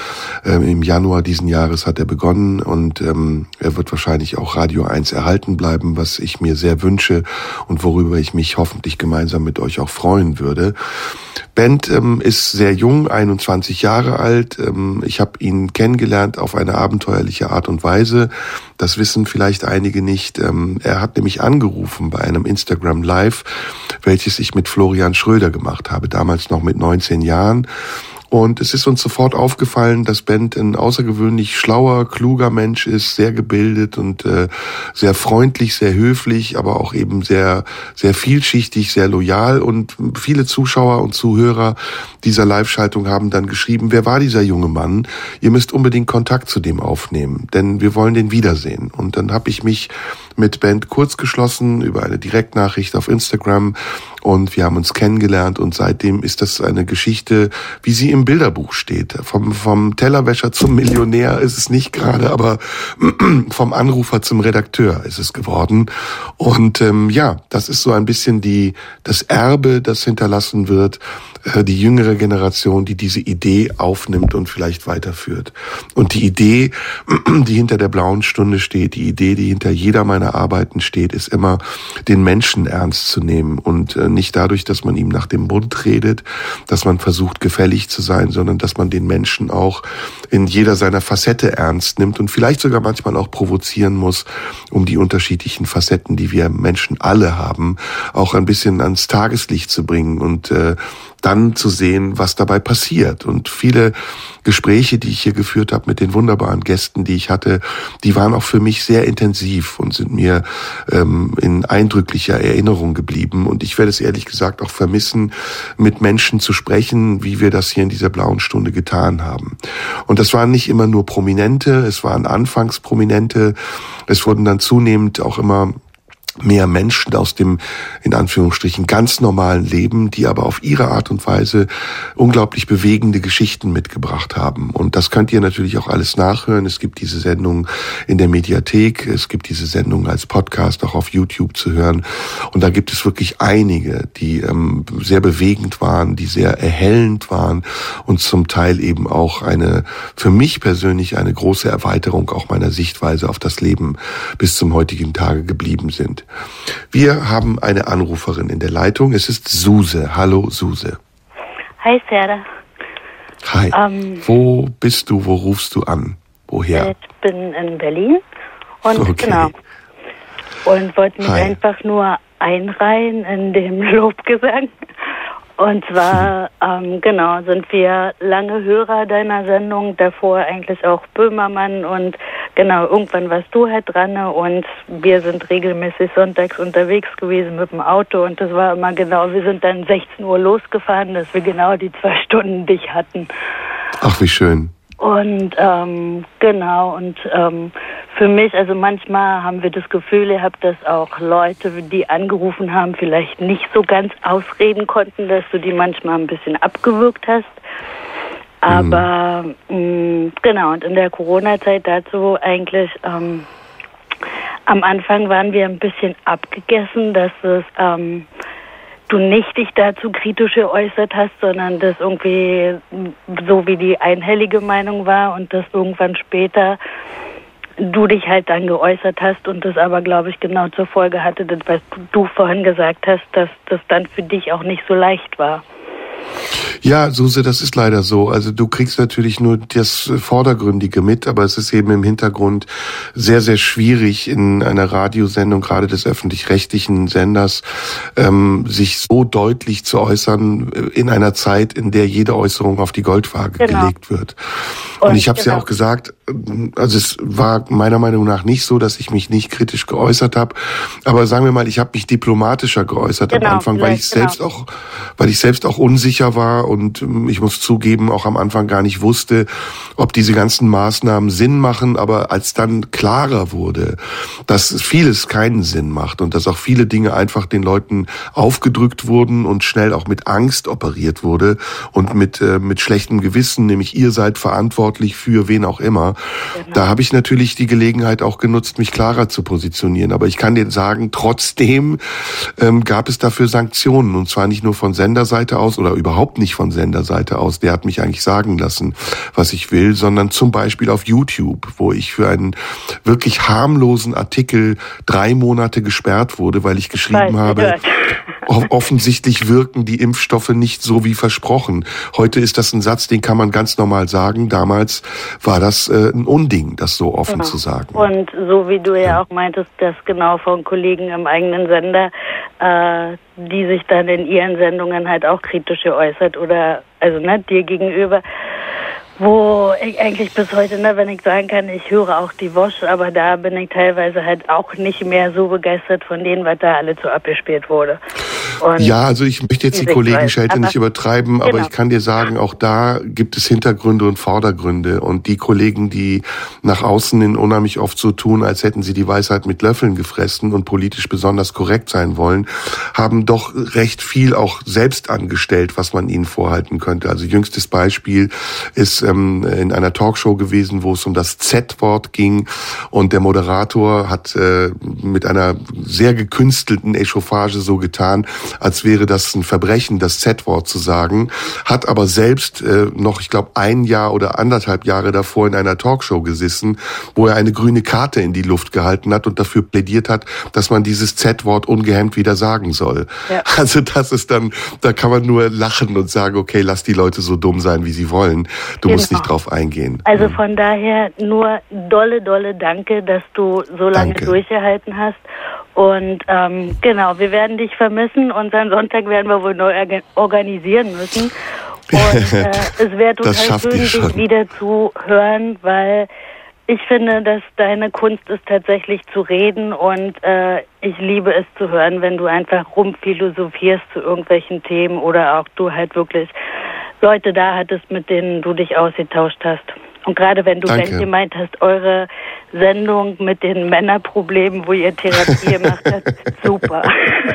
Im Januar diesen Jahres hat er begonnen, begonnen und ähm, er wird wahrscheinlich auch Radio 1 erhalten bleiben, was ich mir sehr wünsche und worüber ich mich hoffentlich gemeinsam mit euch auch freuen würde. Bent ähm, ist sehr jung, 21 Jahre alt. Ähm, ich habe ihn kennengelernt auf eine abenteuerliche Art und Weise. Das wissen vielleicht einige nicht. Ähm, er hat nämlich angerufen bei einem Instagram Live, welches ich mit Florian Schröder gemacht habe, damals noch mit 19 Jahren. Und es ist uns sofort aufgefallen, dass Bent ein außergewöhnlich schlauer, kluger Mensch ist, sehr gebildet und äh, sehr freundlich, sehr höflich, aber auch eben sehr, sehr vielschichtig, sehr loyal. Und viele Zuschauer und Zuhörer dieser Live-Schaltung haben dann geschrieben, wer war dieser junge Mann? Ihr müsst unbedingt Kontakt zu dem aufnehmen, denn wir wollen den wiedersehen. Und dann habe ich mich mit Bent kurz geschlossen über eine Direktnachricht auf Instagram und wir haben uns kennengelernt und seitdem ist das eine Geschichte, wie sie im Bilderbuch steht. Vom, vom Tellerwäscher zum Millionär ist es nicht gerade, aber vom Anrufer zum Redakteur ist es geworden. Und ähm, ja, das ist so ein bisschen die das Erbe, das hinterlassen wird äh, die jüngere Generation, die diese Idee aufnimmt und vielleicht weiterführt. Und die Idee, die hinter der blauen Stunde steht, die Idee, die hinter jeder meiner Arbeiten steht, ist immer, den Menschen ernst zu nehmen und äh, nicht dadurch, dass man ihm nach dem Mund redet, dass man versucht, gefällig zu sein, sondern dass man den Menschen auch in jeder seiner Facette ernst nimmt und vielleicht sogar manchmal auch provozieren muss, um die unterschiedlichen Facetten, die wir Menschen alle haben, auch ein bisschen ans Tageslicht zu bringen und äh, dann zu sehen, was dabei passiert. Und viele Gespräche, die ich hier geführt habe mit den wunderbaren Gästen, die ich hatte, die waren auch für mich sehr intensiv und sind mir ähm, in eindrücklicher Erinnerung geblieben. Und ich werde es ehrlich gesagt auch vermissen, mit Menschen zu sprechen, wie wir das hier in dieser blauen Stunde getan haben. Und das waren nicht immer nur Prominente, es waren anfangs Prominente, es wurden dann zunehmend auch immer mehr Menschen aus dem, in Anführungsstrichen, ganz normalen Leben, die aber auf ihre Art und Weise unglaublich bewegende Geschichten mitgebracht haben. Und das könnt ihr natürlich auch alles nachhören. Es gibt diese Sendung in der Mediathek, es gibt diese Sendung als Podcast auch auf YouTube zu hören. Und da gibt es wirklich einige, die ähm, sehr bewegend waren, die sehr erhellend waren und zum Teil eben auch eine, für mich persönlich eine große Erweiterung auch meiner Sichtweise auf das Leben bis zum heutigen Tage geblieben sind. Wir haben eine Anruferin in der Leitung. Es ist Suse. Hallo, Suse. Hi, Sarah. Hi. Ähm, Wo bist du? Wo rufst du an? Woher? Ich bin in Berlin und okay. genau. Und wollte mich Hi. einfach nur einreihen in dem Lobgesang. Und zwar, ähm, genau, sind wir lange Hörer deiner Sendung, davor eigentlich auch Böhmermann und genau, irgendwann warst du halt dran und wir sind regelmäßig sonntags unterwegs gewesen mit dem Auto und das war immer genau, wir sind dann 16 Uhr losgefahren, dass wir genau die zwei Stunden dich hatten. Ach, wie schön. Und ähm, genau, und ähm, für mich, also manchmal haben wir das Gefühl gehabt, dass auch Leute, die angerufen haben, vielleicht nicht so ganz ausreden konnten, dass du die manchmal ein bisschen abgewürgt hast. Aber mhm. mh, genau, und in der Corona-Zeit dazu eigentlich, ähm, am Anfang waren wir ein bisschen abgegessen, dass es ähm, du nicht dich dazu kritisch geäußert hast, sondern das irgendwie so wie die einhellige Meinung war und das irgendwann später du dich halt dann geäußert hast und das aber, glaube ich, genau zur Folge hatte, was du vorhin gesagt hast, dass das dann für dich auch nicht so leicht war. Ja, Suse, das ist leider so. Also du kriegst natürlich nur das Vordergründige mit, aber es ist eben im Hintergrund sehr, sehr schwierig in einer Radiosendung, gerade des öffentlich-rechtlichen Senders, ähm, sich so deutlich zu äußern äh, in einer Zeit, in der jede Äußerung auf die Goldwaage genau. gelegt wird. Und, Und ich habe es genau. ja auch gesagt, äh, also es war meiner Meinung nach nicht so, dass ich mich nicht kritisch geäußert habe, aber sagen wir mal, ich habe mich diplomatischer geäußert genau, am Anfang, weil ich genau. selbst auch, weil ich selbst auch unsicher war und ähm, ich muss zugeben, auch am Anfang gar nicht wusste, ob diese ganzen Maßnahmen Sinn machen. Aber als dann klarer wurde, dass vieles keinen Sinn macht und dass auch viele Dinge einfach den Leuten aufgedrückt wurden und schnell auch mit Angst operiert wurde und mit, äh, mit schlechtem Gewissen, nämlich ihr seid verantwortlich für wen auch immer, genau. da habe ich natürlich die Gelegenheit auch genutzt, mich klarer zu positionieren. Aber ich kann dir sagen, trotzdem ähm, gab es dafür Sanktionen und zwar nicht nur von Senderseite aus oder überhaupt nicht von Senderseite aus. Der hat mich eigentlich sagen lassen, was ich will, sondern zum Beispiel auf YouTube, wo ich für einen wirklich harmlosen Artikel drei Monate gesperrt wurde, weil ich geschrieben habe, offensichtlich wirken die Impfstoffe nicht so wie versprochen. Heute ist das ein Satz, den kann man ganz normal sagen. Damals war das äh, ein Unding, das so offen Genau. zu sagen. Und so wie du ja auch meintest, dass genau von Kollegen im eigenen Sender, äh, die sich dann in ihren Sendungen halt auch kritisch geäußert oder also ne, dir gegenüber, wo ich eigentlich bis heute, ne, wenn ich sagen kann, ich höre auch die Wosch, aber da bin ich teilweise halt auch nicht mehr so begeistert von denen, was da alles so abgespielt wurde. Und Ja, also ich möchte jetzt die Sichtweise. Kollegenschelte Aber- nicht übertreiben, aber Genau. ich kann dir sagen, auch da gibt es Hintergründe und Vordergründe. Und die Kollegen, die nach außen hin unheimlich oft so tun, als hätten sie die Weisheit mit Löffeln gefressen und politisch besonders korrekt sein wollen, haben doch recht viel auch selbst angestellt, was man ihnen vorhalten könnte. Also jüngstes Beispiel ist ähm, in einer Talkshow gewesen, wo es um das Z-Wort ging und der Moderator hat äh, mit einer sehr gekünstelten Echauffage so getan, als wäre das ein Verbrechen, das Z-Wort zu sagen, hat aber selbst äh, noch, ich glaube, ein Jahr oder anderthalb Jahre davor in einer Talkshow gesessen, wo er eine grüne Karte in die Luft gehalten hat und dafür plädiert hat, dass man dieses Z-Wort ungehemmt wieder sagen soll. Ja. Also das ist dann, da kann man nur lachen und sagen, okay, lass die Leute so dumm sein, wie sie wollen. Du musst Genau. nicht drauf eingehen. Also von daher nur dolle, dolle Danke, dass du so lange Danke. durchgehalten hast. Und ähm, genau, wir werden dich vermissen. Unseren Sonntag werden wir wohl neu orga- organisieren müssen. Und äh, es wäre total schön, dich wieder zu hören, weil ich finde, dass deine Kunst ist tatsächlich zu reden und äh, ich liebe es zu hören, wenn du einfach rumphilosophierst zu irgendwelchen Themen oder auch du halt wirklich Leute da hattest, mit denen du dich ausgetauscht hast. Und gerade wenn du Danke. Ben gemeint hast, eure Sendung mit den Männerproblemen, wo ihr Therapie gemacht habt, super.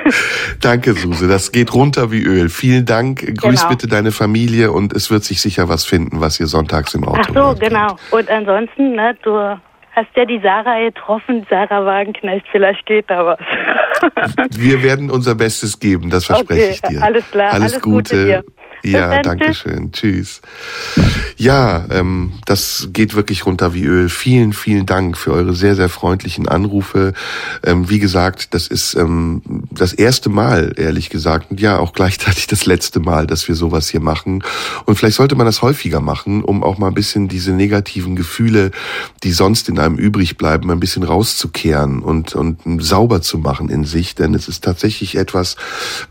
Danke, Suse. Das geht runter wie Öl. Vielen Dank. Grüß Genau. bitte deine Familie und es wird sich sicher was finden, was ihr sonntags im Auto Ach so, genau. Und ansonsten, ne, du hast ja die Sarah getroffen, Sarah Wagenknecht, vielleicht geht da was. Wir werden unser Bestes geben, das verspreche Okay, ich dir. alles klar. Alles, Alles Gute dir. Ja, danke schön. Tschüss. Ja, ähm, das geht wirklich runter wie Öl. Vielen, vielen Dank für eure sehr, sehr freundlichen Anrufe. Ähm, wie gesagt, das ist ähm, das erste Mal, ehrlich gesagt, und ja, auch gleichzeitig das letzte Mal, dass wir sowas hier machen. Und vielleicht sollte man das häufiger machen, um auch mal ein bisschen diese negativen Gefühle, die sonst in einem übrig bleiben, ein bisschen rauszukehren und, und sauber zu machen in sich. Denn es ist tatsächlich etwas,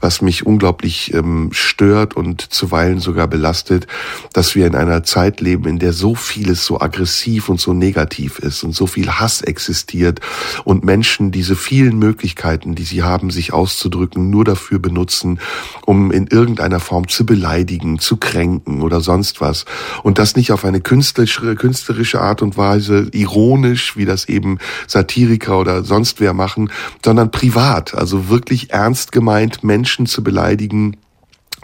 was mich unglaublich ähm, stört und zuweilen sogar belastet, dass wir in einer Zeit leben, in der so vieles so aggressiv und so negativ ist und so viel Hass existiert und Menschen diese vielen Möglichkeiten, die sie haben, sich auszudrücken, nur dafür benutzen, um in irgendeiner Form zu beleidigen, zu kränken oder sonst was. Und das nicht auf eine künstlerische, Art und Weise, ironisch, wie das eben Satiriker oder sonst wer machen, sondern privat, also wirklich ernst gemeint, Menschen zu beleidigen,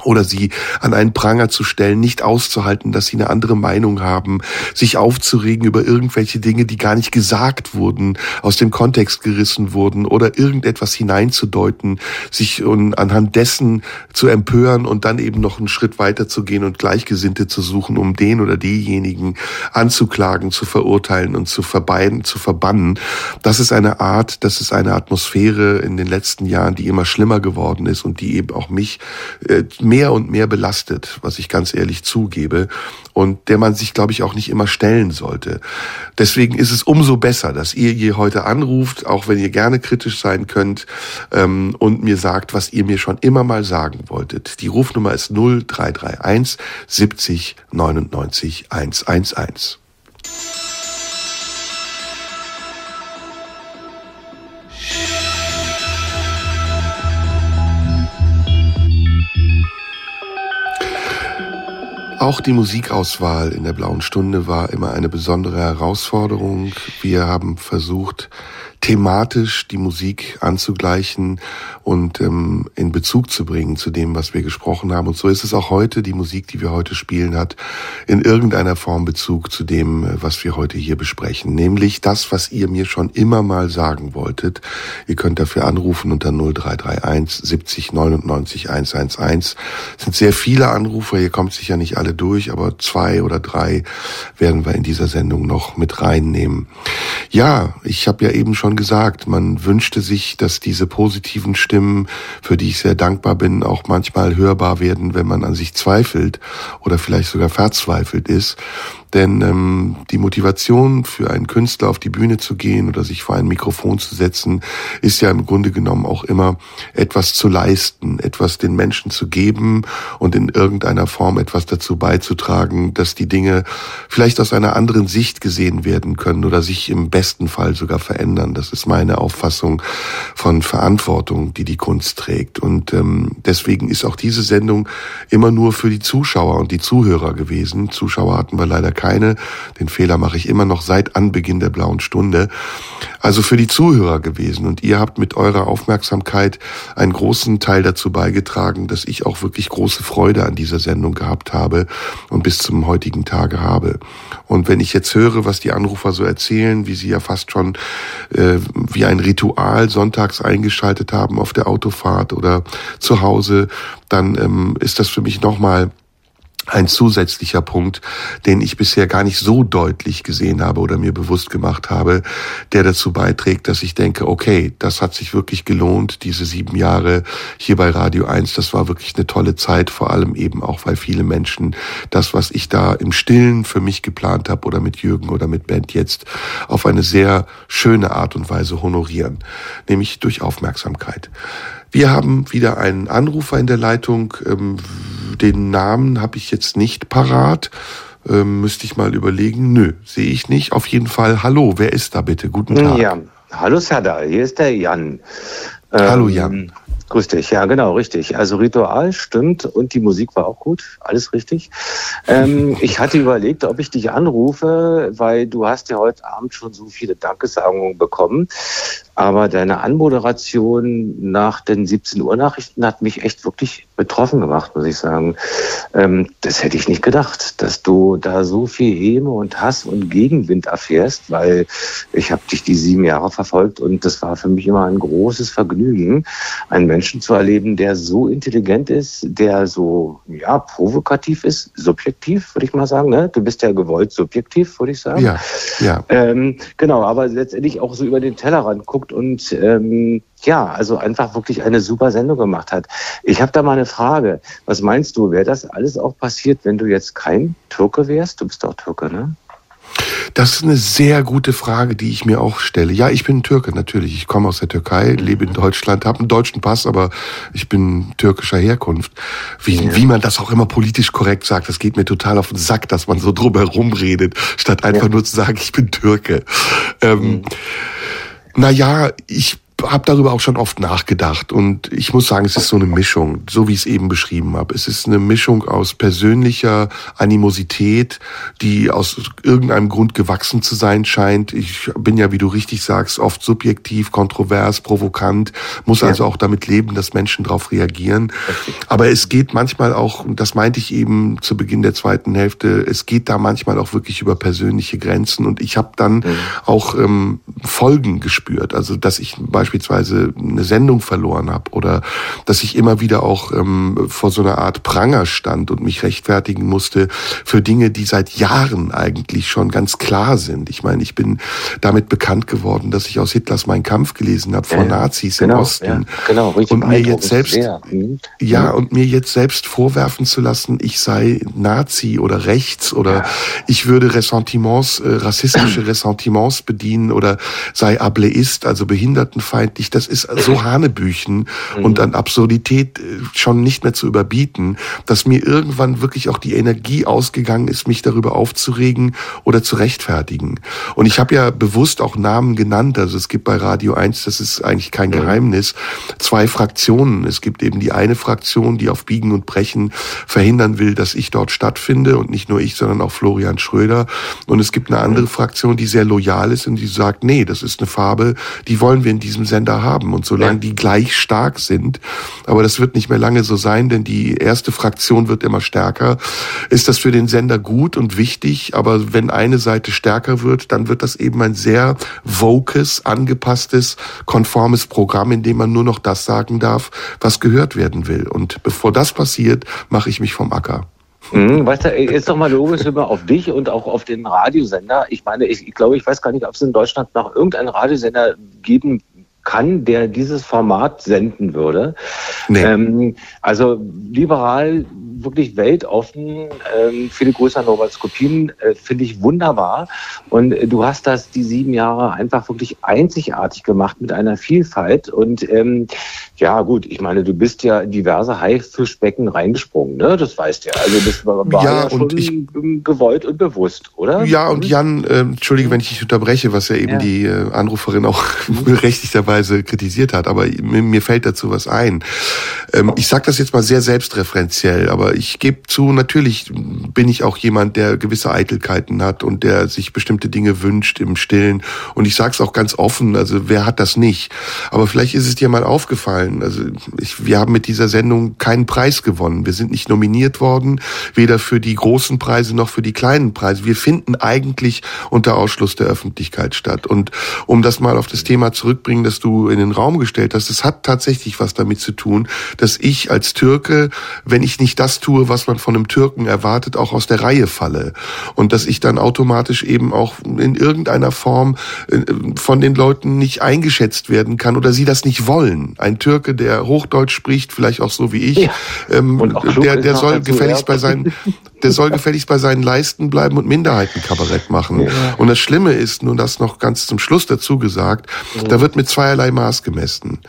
oder sie an einen Pranger zu stellen, nicht auszuhalten, dass sie eine andere Meinung haben, sich aufzuregen über irgendwelche Dinge, die gar nicht gesagt wurden, aus dem Kontext gerissen wurden oder irgendetwas hineinzudeuten, sich anhand dessen zu empören und dann eben noch einen Schritt weiter zu gehen und Gleichgesinnte zu suchen, um den oder diejenigen anzuklagen, zu verurteilen und zu verbeiden, zu verbannen. Das ist eine Art, das ist eine Atmosphäre in den letzten Jahren, die immer schlimmer geworden ist und die eben auch mich äh, mehr und mehr belastet, was ich ganz ehrlich zugebe und der man sich, glaube ich, auch nicht immer stellen sollte. Deswegen ist es umso besser, dass ihr hier heute anruft, auch wenn ihr gerne kritisch sein könnt ähm, und mir sagt, was ihr mir schon immer mal sagen wolltet. Die Rufnummer ist 0331 70 99 111. Auch die Musikauswahl in der Blauen Stunde war immer eine besondere Herausforderung. Wir haben versucht, thematisch die Musik anzugleichen und ähm, in Bezug zu bringen zu dem, was wir gesprochen haben. Und so ist es auch heute. Die Musik, die wir heute spielen, hat in irgendeiner Form Bezug zu dem, äh, was wir heute hier besprechen. Nämlich das, was ihr mir schon immer mal sagen wolltet. Ihr könnt dafür anrufen unter 0331 70 99 111. Es sind sehr viele Anrufer. Ihr kommt sicher nicht alle durch, aber zwei oder drei werden wir in dieser Sendung noch mit reinnehmen. Ja, ich habe ja eben schon gesagt, man wünschte sich, dass diese positiven Stimmen für die ich sehr dankbar bin, auch manchmal hörbar werden, wenn man an sich zweifelt oder vielleicht sogar verzweifelt ist. Denn ähm, die Motivation für einen Künstler auf die Bühne zu gehen oder sich vor ein Mikrofon zu setzen, ist ja im Grunde genommen auch immer etwas zu leisten, etwas den Menschen zu geben und in irgendeiner Form etwas dazu beizutragen, dass die Dinge vielleicht aus einer anderen Sicht gesehen werden können oder sich im besten Fall sogar verändern. Das ist meine Auffassung von Verantwortung, die die Kunst trägt. Und ähm, deswegen ist auch diese Sendung immer nur für die Zuschauer und die Zuhörer gewesen. Zuschauer hatten wir leider keine. Den Fehler mache ich immer noch seit Anbeginn der blauen Stunde. Also für die Zuhörer gewesen. Und ihr habt mit eurer Aufmerksamkeit einen großen Teil dazu beigetragen, dass ich auch wirklich große Freude an dieser Sendung gehabt habe und bis zum heutigen Tage habe. Und wenn ich jetzt höre, was die Anrufer so erzählen, wie sie ja fast schon äh, wie ein Ritual sonntags eingeschaltet haben auf der Autofahrt oder zu Hause, dann ähm, ist das für mich nochmal ein zusätzlicher Punkt, den ich bisher gar nicht so deutlich gesehen habe oder mir bewusst gemacht habe, der dazu beiträgt, dass ich denke, okay, das hat sich wirklich gelohnt, diese sieben Jahre hier bei Radio 1, das war wirklich eine tolle Zeit, vor allem eben auch, weil viele Menschen das, was ich da im Stillen für mich geplant habe oder mit Jürgen oder mit Band jetzt, auf eine sehr schöne Art und Weise honorieren, nämlich durch Aufmerksamkeit. Wir haben wieder einen Anrufer in der Leitung. Ähm, den Namen habe ich jetzt nicht parat. Ähm, müsste ich mal überlegen. Nö, sehe ich nicht. Auf jeden Fall, hallo, wer ist da bitte? Guten Tag. Ja, hallo Sada, hier ist der Jan. Hallo Jan. Ähm, Grüß dich, ja genau, richtig. Also Ritual stimmt und die Musik war auch gut, alles richtig. Ähm, ich hatte überlegt, ob ich dich anrufe, weil du hast ja heute Abend schon so viele Dankesagungen bekommen. Aber deine Anmoderation nach den 17 Uhr Nachrichten hat mich echt wirklich betroffen gemacht, muss ich sagen. Ähm, das hätte ich nicht gedacht, dass du da so viel Häme und Hass und Gegenwind erfährst, weil ich habe dich die sieben Jahre verfolgt und das war für mich immer ein großes Vergnügen, einen Menschen zu erleben, der so intelligent ist, der so ja provokativ ist, subjektiv, würde ich mal sagen. Ne? Du bist ja gewollt subjektiv, würde ich sagen. Ja, ja. Ähm, genau, aber letztendlich auch so über den Tellerrand guckt und ähm, ja, also einfach wirklich eine super Sendung gemacht hat. Ich habe da mal eine Frage. Was meinst du, wäre das alles auch passiert, wenn du jetzt kein Türke wärst? Du bist doch Türke, ne? Das ist eine sehr gute Frage, die ich mir auch stelle. Ja, ich bin Türke, natürlich. Ich komme aus der Türkei, lebe in Deutschland, habe einen deutschen Pass, aber ich bin türkischer Herkunft. Wie, ja. wie man das auch immer politisch korrekt sagt, das geht mir total auf den Sack, dass man so drumherum redet, statt einfach ja. nur zu sagen, ich bin Türke. Ähm, mhm. Naja, ich habe darüber auch schon oft nachgedacht und ich muss sagen, es ist so eine Mischung, so wie ich es eben beschrieben habe. Es ist eine Mischung aus persönlicher Animosität, die aus irgendeinem Grund gewachsen zu sein scheint. Ich bin ja, wie du richtig sagst, oft subjektiv, kontrovers, provokant, muss ja. also auch damit leben, dass Menschen darauf reagieren. Aber es geht manchmal auch, und das meinte ich eben zu Beginn der zweiten Hälfte, es geht da manchmal auch wirklich über persönliche Grenzen und ich habe dann mhm. auch ähm, Folgen gespürt. Also dass ich bei beispielsweise eine Sendung verloren habe oder dass ich immer wieder auch ähm, vor so einer Art Pranger stand und mich rechtfertigen musste für Dinge, die seit Jahren eigentlich schon ganz klar sind. Ich meine, ich bin damit bekannt geworden, dass ich aus Hitlers Mein Kampf gelesen habe vor ja, Nazis genau, im Osten. Ja, genau, richtig und mir jetzt selbst mhm. ja und mir jetzt selbst vorwerfen zu lassen, ich sei Nazi oder rechts oder ja. ich würde Ressentiments, äh, rassistische Ressentiments bedienen oder sei Ableist, also Behindertenfeindlich frauenfeindlich, das ist so Hanebüchen mhm. und an Absurdität äh, schon nicht mehr zu überbieten, dass mir irgendwann wirklich auch die Energie ausgegangen ist, mich darüber aufzuregen oder zu rechtfertigen. Und ich habe ja bewusst auch Namen genannt, also es gibt bei Radio 1, das ist eigentlich kein Geheimnis, zwei Fraktionen. Es gibt eben die eine Fraktion, die auf Biegen und Brechen verhindern will, dass ich dort stattfinde und nicht nur ich, sondern auch Florian Schröder. Und es gibt eine andere Fraktion, die sehr loyal ist und die sagt, nee, das ist eine Farbe, die wollen wir in diesem Sender haben. Und solange die gleich stark sind, aber das wird nicht mehr lange so sein, denn die erste Fraktion wird immer stärker, ist das für den Sender gut und wichtig. Aber wenn eine Seite stärker wird, dann wird das eben ein sehr vokes, angepasstes, konformes Programm, in dem man nur noch das sagen darf, was gehört werden will. Und bevor das passiert, mache ich mich vom Acker. Mhm, weißt du, ist doch mal logisch immer auf dich und auch auf den Radiosender. Ich meine, ich, ich glaube, ich weiß gar nicht, ob es in Deutschland noch irgendeinen Radiosender geben kann, der dieses Format senden würde. Nee. Ähm, also liberal, wirklich weltoffen, ähm, viele Grüße an Robert Skopin, äh, finde ich wunderbar. Und äh, du hast das die sieben Jahre einfach wirklich einzigartig gemacht mit einer Vielfalt. Und ähm, ja, gut, ich meine, du bist ja in diverse Haifischbecken reingesprungen, ne? Das weißt du ja. Also das war, war ja, ja schon ich, gewollt und bewusst, oder? Ja, und Jan, äh, entschuldige, wenn ich dich unterbreche, was ja eben ja. die äh, Anruferin auch berechtigterweise kritisiert hat, aber mir, fällt dazu was ein. Ähm, ich sage das jetzt mal sehr selbstreferenziell, aber ich gebe zu, natürlich bin ich auch jemand, der gewisse Eitelkeiten hat und der sich bestimmte Dinge wünscht im Stillen. Und ich sage es auch ganz offen, also wer hat das nicht? Aber vielleicht ist es dir mal aufgefallen. Also ich, wir haben mit dieser Sendung keinen Preis gewonnen. Wir sind nicht nominiert worden, weder für die großen Preise noch für die kleinen Preise. Wir finden eigentlich unter Ausschluss der Öffentlichkeit statt. Und um das mal auf das Thema zurückbringen, das du in den Raum gestellt hast, es hat tatsächlich was damit zu tun, dass ich als Türke, wenn ich nicht das tue, was man von einem Türken erwartet, auch aus der Reihe falle. Und dass ich dann automatisch eben auch in irgendeiner Form äh, von den Leuten nicht eingeschätzt werden kann oder sie das nicht wollen. Ein Türke Türke, der Hochdeutsch spricht, vielleicht auch so wie ich, ja. ähm, der, der soll gefälligst bei seinen, der soll gefälligst bei seinen Leisten bleiben und Minderheitenkabarett machen. Ja. Und das Schlimme ist, nun das noch ganz zum Schluss dazu gesagt, mhm. da wird mit zweierlei Maß gemessen.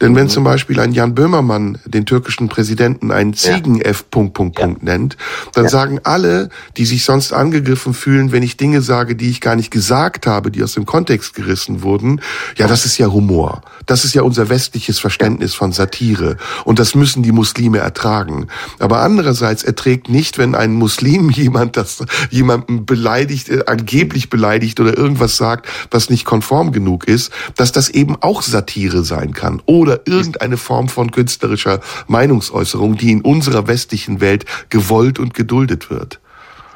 Denn mhm. wenn zum Beispiel ein Jan Böhmermann den türkischen Präsidenten einen Ziegen-F Punkt, Punkt, Punkt nennt, dann sagen alle, die sich sonst angegriffen fühlen, wenn ich Dinge sage, die ich gar nicht gesagt habe, die aus dem Kontext gerissen wurden, ja, das ist ja Humor. Das ist ja unser westliches Verständnis von Satire. Und das müssen die Muslime ertragen. Aber andererseits erträgt nicht, wenn ein Muslim jemand das, jemanden beleidigt, äh, angeblich beleidigt oder irgendwas sagt, was nicht konform genug ist, dass das eben auch Satire sein kann. Oder irgendeine Form von künstlerischer Meinungsäußerung, die in unserer westlichen Welt gewollt und geduldet wird.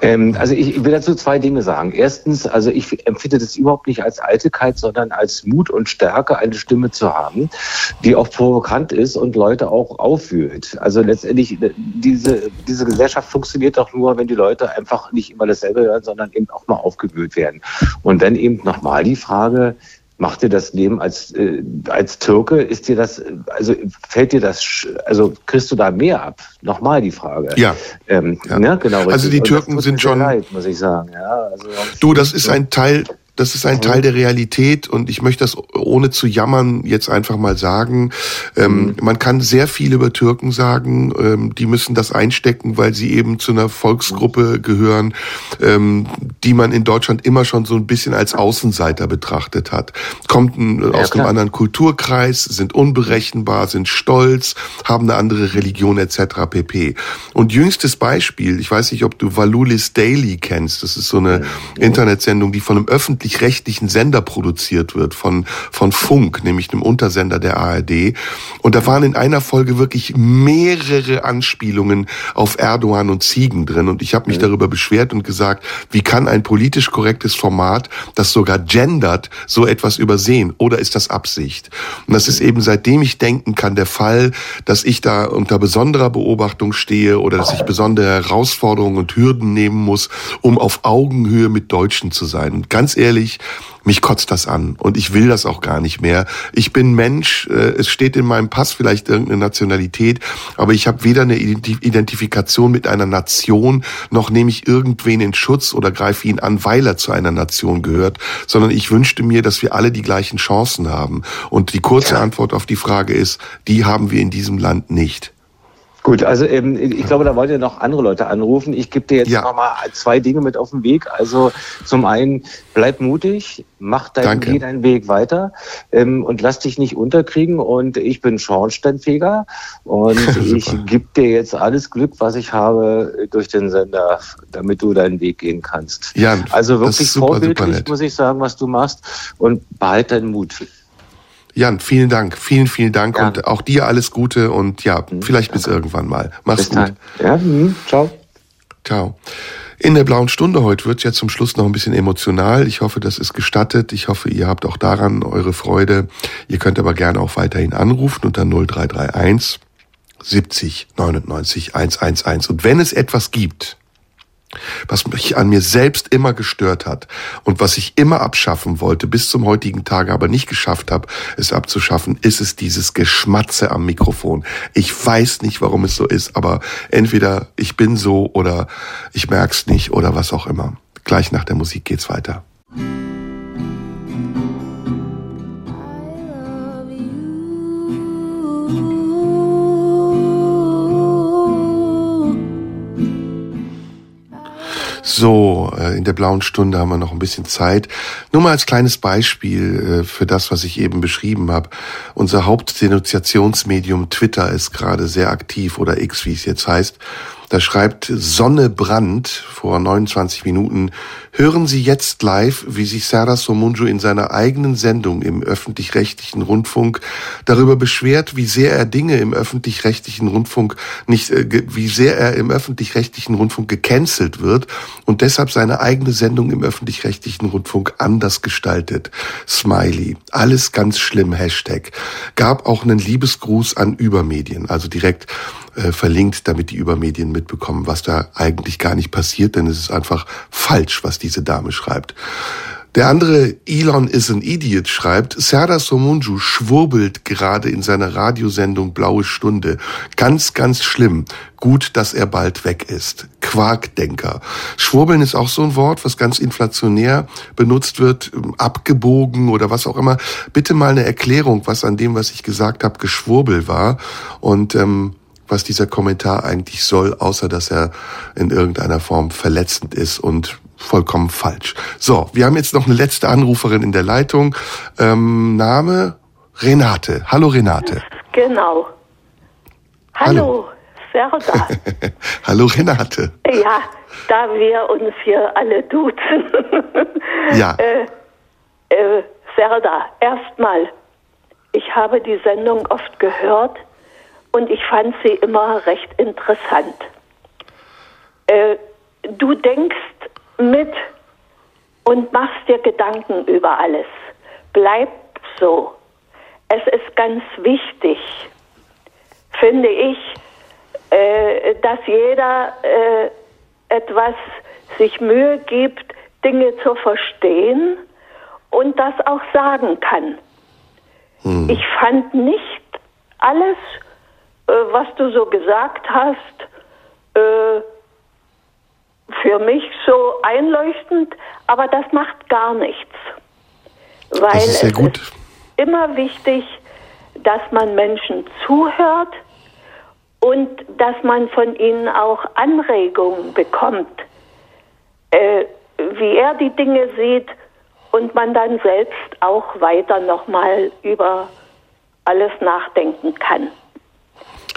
Ähm, also ich, will dazu zwei Dinge sagen. Erstens, also ich empfinde das überhaupt nicht als Eitelkeit, sondern als Mut und Stärke, eine Stimme zu haben, die auch provokant ist und Leute auch aufwühlt. Also letztendlich, äh, diese, diese Gesellschaft funktioniert doch nur, wenn die Leute einfach nicht immer dasselbe hören, sondern eben auch mal aufgewühlt werden. Und dann eben nochmal die Frage, Macht dir das Leben als, äh, als Türke, ist dir das, also fällt dir das, also kriegst du da mehr ab? Nochmal die Frage. Ja. Ähm, ja. Ne? Genau, also die Türken sind schon. Leid, muss ich sagen. Ja, also, du, das ist ein Teil das ist ein Teil der Realität und ich möchte das ohne zu jammern jetzt einfach mal sagen. Ähm, mhm. Man kann sehr viel über Türken sagen. Ähm, die müssen das einstecken, weil sie eben zu einer Volksgruppe gehören, ähm, die man in Deutschland immer schon so ein bisschen als Außenseiter betrachtet hat. Kommt ja, aus einem anderen Kulturkreis, sind unberechenbar, sind stolz, haben eine andere Religion etc. pp. Und jüngstes Beispiel, ich weiß nicht, ob du Valulis Daily kennst. Das ist so eine mhm. Internetsendung, die von einem öffentlichen öffentlich-rechtlichen Sender produziert wird, von, von Funk, nämlich einem Untersender der ARD. Und da waren in einer Folge wirklich mehrere Anspielungen auf Erdogan und Ziegen drin. Und ich habe mich darüber beschwert und gesagt, wie kann ein politisch korrektes Format, das sogar gendert, so etwas übersehen? Oder ist das Absicht? Und das ist eben seitdem ich denken kann der Fall, dass ich da unter besonderer Beobachtung stehe oder dass ich besondere Herausforderungen und Hürden nehmen muss, um auf Augenhöhe mit Deutschen zu sein. Und ganz ehrlich, ehrlich, mich kotzt das an und ich will das auch gar nicht mehr. Ich bin Mensch, äh, es steht in meinem Pass vielleicht irgendeine Nationalität, aber ich habe weder eine Identifikation mit einer Nation, noch nehme ich irgendwen in Schutz oder greife ihn an, weil er zu einer Nation gehört, sondern ich wünschte mir, dass wir alle die gleichen Chancen haben. Und die kurze Antwort auf die Frage ist, die haben wir in diesem Land nicht. Gut, also ähm, ich glaube, da wollt ihr noch andere Leute anrufen. Ich gebe dir jetzt Ja. noch mal zwei Dinge mit auf den Weg. Also zum einen, bleib mutig, mach deinen, geh deinen Weg weiter ähm, und lass dich nicht unterkriegen. Und ich bin Schornsteinfeger und ich gebe dir jetzt alles Glück, was ich habe durch den Sender, damit du deinen Weg gehen kannst. Jan, Also wirklich super, super vorbildlich, nett. muss ich sagen, was du machst und behalt deinen Mut. Jan, vielen Dank, vielen, vielen Dank und auch dir alles Gute und ja, vielleicht bis irgendwann mal. Mach's Bis gut. Ja, mhm, ciao. Ciao. In der blauen Stunde heute wird ja zum Schluss noch ein bisschen emotional. Ich hoffe, das ist gestattet. Ich hoffe, ihr habt auch daran eure Freude. Ihr könnt aber gerne auch weiterhin anrufen unter 0331 70 99 111. Und wenn es etwas gibt, was mich an mir selbst immer gestört hat und was ich immer abschaffen wollte, bis zum heutigen Tage aber nicht geschafft habe, es abzuschaffen, ist es dieses Geschmatze am Mikrofon. Ich weiß nicht, warum es so ist, aber entweder ich bin so oder ich merk's nicht oder was auch immer. Gleich nach der Musik geht's weiter. So, äh, in der blauen Stunde haben wir noch ein bisschen Zeit. Nur mal als kleines Beispiel äh, für das, was ich eben beschrieben habe. Unser Hauptdenunziationsmedium Twitter ist gerade sehr aktiv oder X, wie es jetzt heißt. Da schreibt Sonne Brand vor 29 Minuten, hören Sie jetzt live, wie sich Serdar Somuncu in seiner eigenen Sendung im öffentlich-rechtlichen Rundfunk darüber beschwert, wie sehr er Dinge im öffentlich-rechtlichen Rundfunk nicht, äh, wie sehr er im öffentlich-rechtlichen Rundfunk gecancelt wird und deshalb seine eigene Sendung im öffentlich-rechtlichen Rundfunk anders gestaltet. Smiley. Alles ganz schlimm, Hashtag. Gab auch einen Liebesgruß an Übermedien, also direkt äh, verlinkt, damit die Übermedien mitbekommen, was da eigentlich gar nicht passiert, denn es ist einfach falsch, was diese Dame schreibt. Der andere Elon is an Idiot schreibt, Serdar Somuncu schwurbelt gerade in seiner Radiosendung Blaue Stunde. Ganz, ganz schlimm. Gut, dass er bald weg ist. Quarkdenker. Schwurbeln ist auch so ein Wort, was ganz inflationär benutzt wird, abgebogen oder was auch immer. Bitte mal eine Erklärung, was an dem, was ich gesagt habe, Geschwurbel war und ähm, was dieser Kommentar eigentlich soll, außer dass er in irgendeiner Form verletzend ist und vollkommen falsch. So, wir haben jetzt noch eine letzte Anruferin in der Leitung. Ähm, Name Renate. Hallo Renate. Genau. Hallo, Serda. Hallo Renate. ja, da wir uns hier alle duzen. Ja. äh, äh, Serda, erstmal, ich habe die Sendung oft gehört und ich fand sie immer recht interessant. Äh, du denkst mit und machst dir Gedanken über alles. Bleib so. Es ist ganz wichtig, finde ich, äh, dass jeder äh, etwas sich Mühe gibt, Dinge zu verstehen und das auch sagen kann. Ich fand nicht alles, äh, was du so gesagt hast, äh, für mich so einleuchtend, aber das macht gar nichts. Weil Das ist sehr es gut. ist immer wichtig, dass man Menschen zuhört und dass man von ihnen auch Anregungen bekommt, äh, wie er die Dinge sieht und man dann selbst auch weiter nochmal über alles nachdenken kann.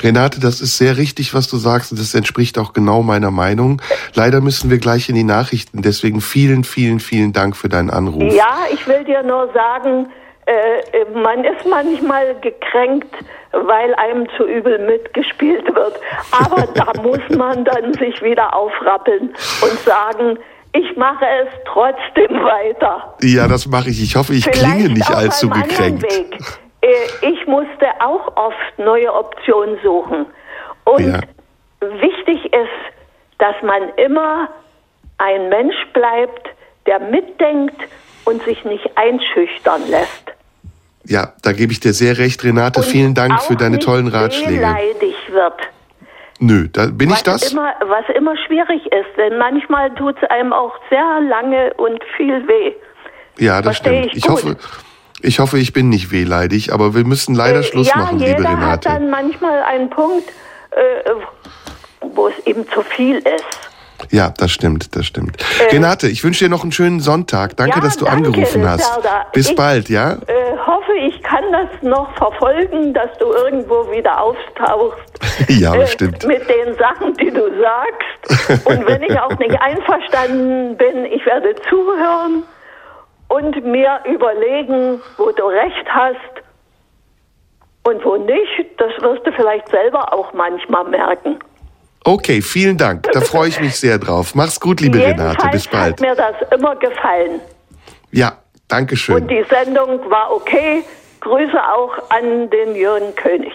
Renate, das ist sehr richtig, was du sagst, und das entspricht auch genau meiner Meinung. Leider müssen wir gleich in die Nachrichten, deswegen vielen, vielen, vielen Dank für deinen Anruf. Ja, ich will dir nur sagen, äh, man ist manchmal gekränkt, weil einem zu übel mitgespielt wird. Aber da muss man dann sich wieder aufrappeln und sagen, ich mache es trotzdem weiter. Ja, das mache ich. Ich hoffe, ich klinge nicht allzu gekränkt. Weg. Äh, Ich musste auch oft neue Optionen suchen. Und Ja. wichtig ist, dass man immer ein Mensch bleibt, der mitdenkt und sich nicht einschüchtern lässt. Ja, da gebe ich dir sehr recht, Renate. Und Vielen Dank für deine tollen Ratschläge. wehleidig wird. Nö, da bin ich was das? Immer, was immer schwierig ist, denn manchmal tut es einem auch sehr lange und viel weh. Ja, das Versteh stimmt. ich Ich hoffe, ich hoffe, ich bin nicht wehleidig, aber wir müssen leider Schluss Äh, ja, machen, jeder liebe hat Renate. dann manchmal einen Punkt, äh, wo es eben zu viel ist. Ja, das stimmt, das stimmt. Äh, Renate, ich wünsche dir noch einen schönen Sonntag. Danke, Ja, dass du danke, angerufen hast. Serda. Bis Ich- bald, ja? Äh, hoffe, ich kann das noch verfolgen, dass du irgendwo wieder auftauchst. Ja, äh, bestimmt. Mit den Sachen, die du sagst. Und wenn ich auch nicht einverstanden bin, ich werde zuhören und mir überlegen, wo du recht hast und wo nicht. Das wirst du vielleicht selber auch manchmal merken. Okay, vielen Dank. Da freue ich mich sehr drauf. Mach's gut, liebe Jedenfalls Renate. Bis hat bald. mir das immer gefallen. Ja, danke schön. Und die Sendung war okay. Grüße auch an den Jürgen König.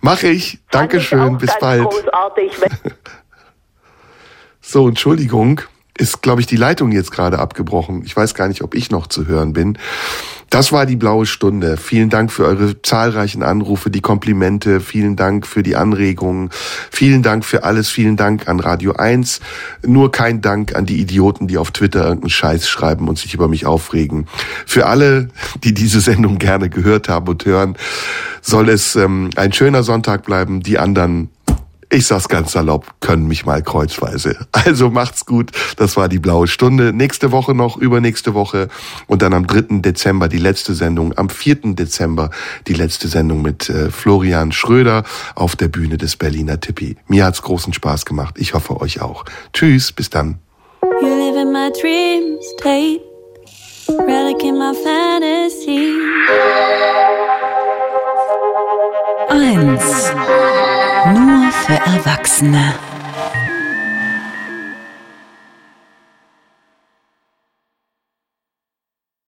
Mach ich. Dankeschön. Bis Ganz bald. großartig. So, Entschuldigung. Ist, glaube ich, die Leitung jetzt gerade abgebrochen. Ich weiß gar nicht, ob ich noch zu hören bin. Das war die blaue Stunde. Vielen Dank für eure zahlreichen Anrufe, die Komplimente. Vielen Dank für die Anregungen. Vielen Dank für alles. Vielen Dank an Radio 1. Nur kein Dank an die Idioten, die auf Twitter irgendeinen Scheiß schreiben und sich über mich aufregen. Für alle, die diese Sendung gerne gehört haben und hören, soll es ähm, ein schöner Sonntag bleiben. Die anderen ich sag's ganz salopp, können mich mal kreuzweise. Also macht's gut. Das war die blaue Stunde. Nächste Woche noch, übernächste Woche und dann am 3. Dezember die letzte Sendung. Am 4. Dezember die letzte Sendung mit äh, Florian Schröder auf der Bühne des Berliner Tippi. Mir hat's großen Spaß gemacht. Ich hoffe euch auch. Tschüss, bis dann. You live in my dream state, relic in my fantasy. Eins. Nur für Erwachsene.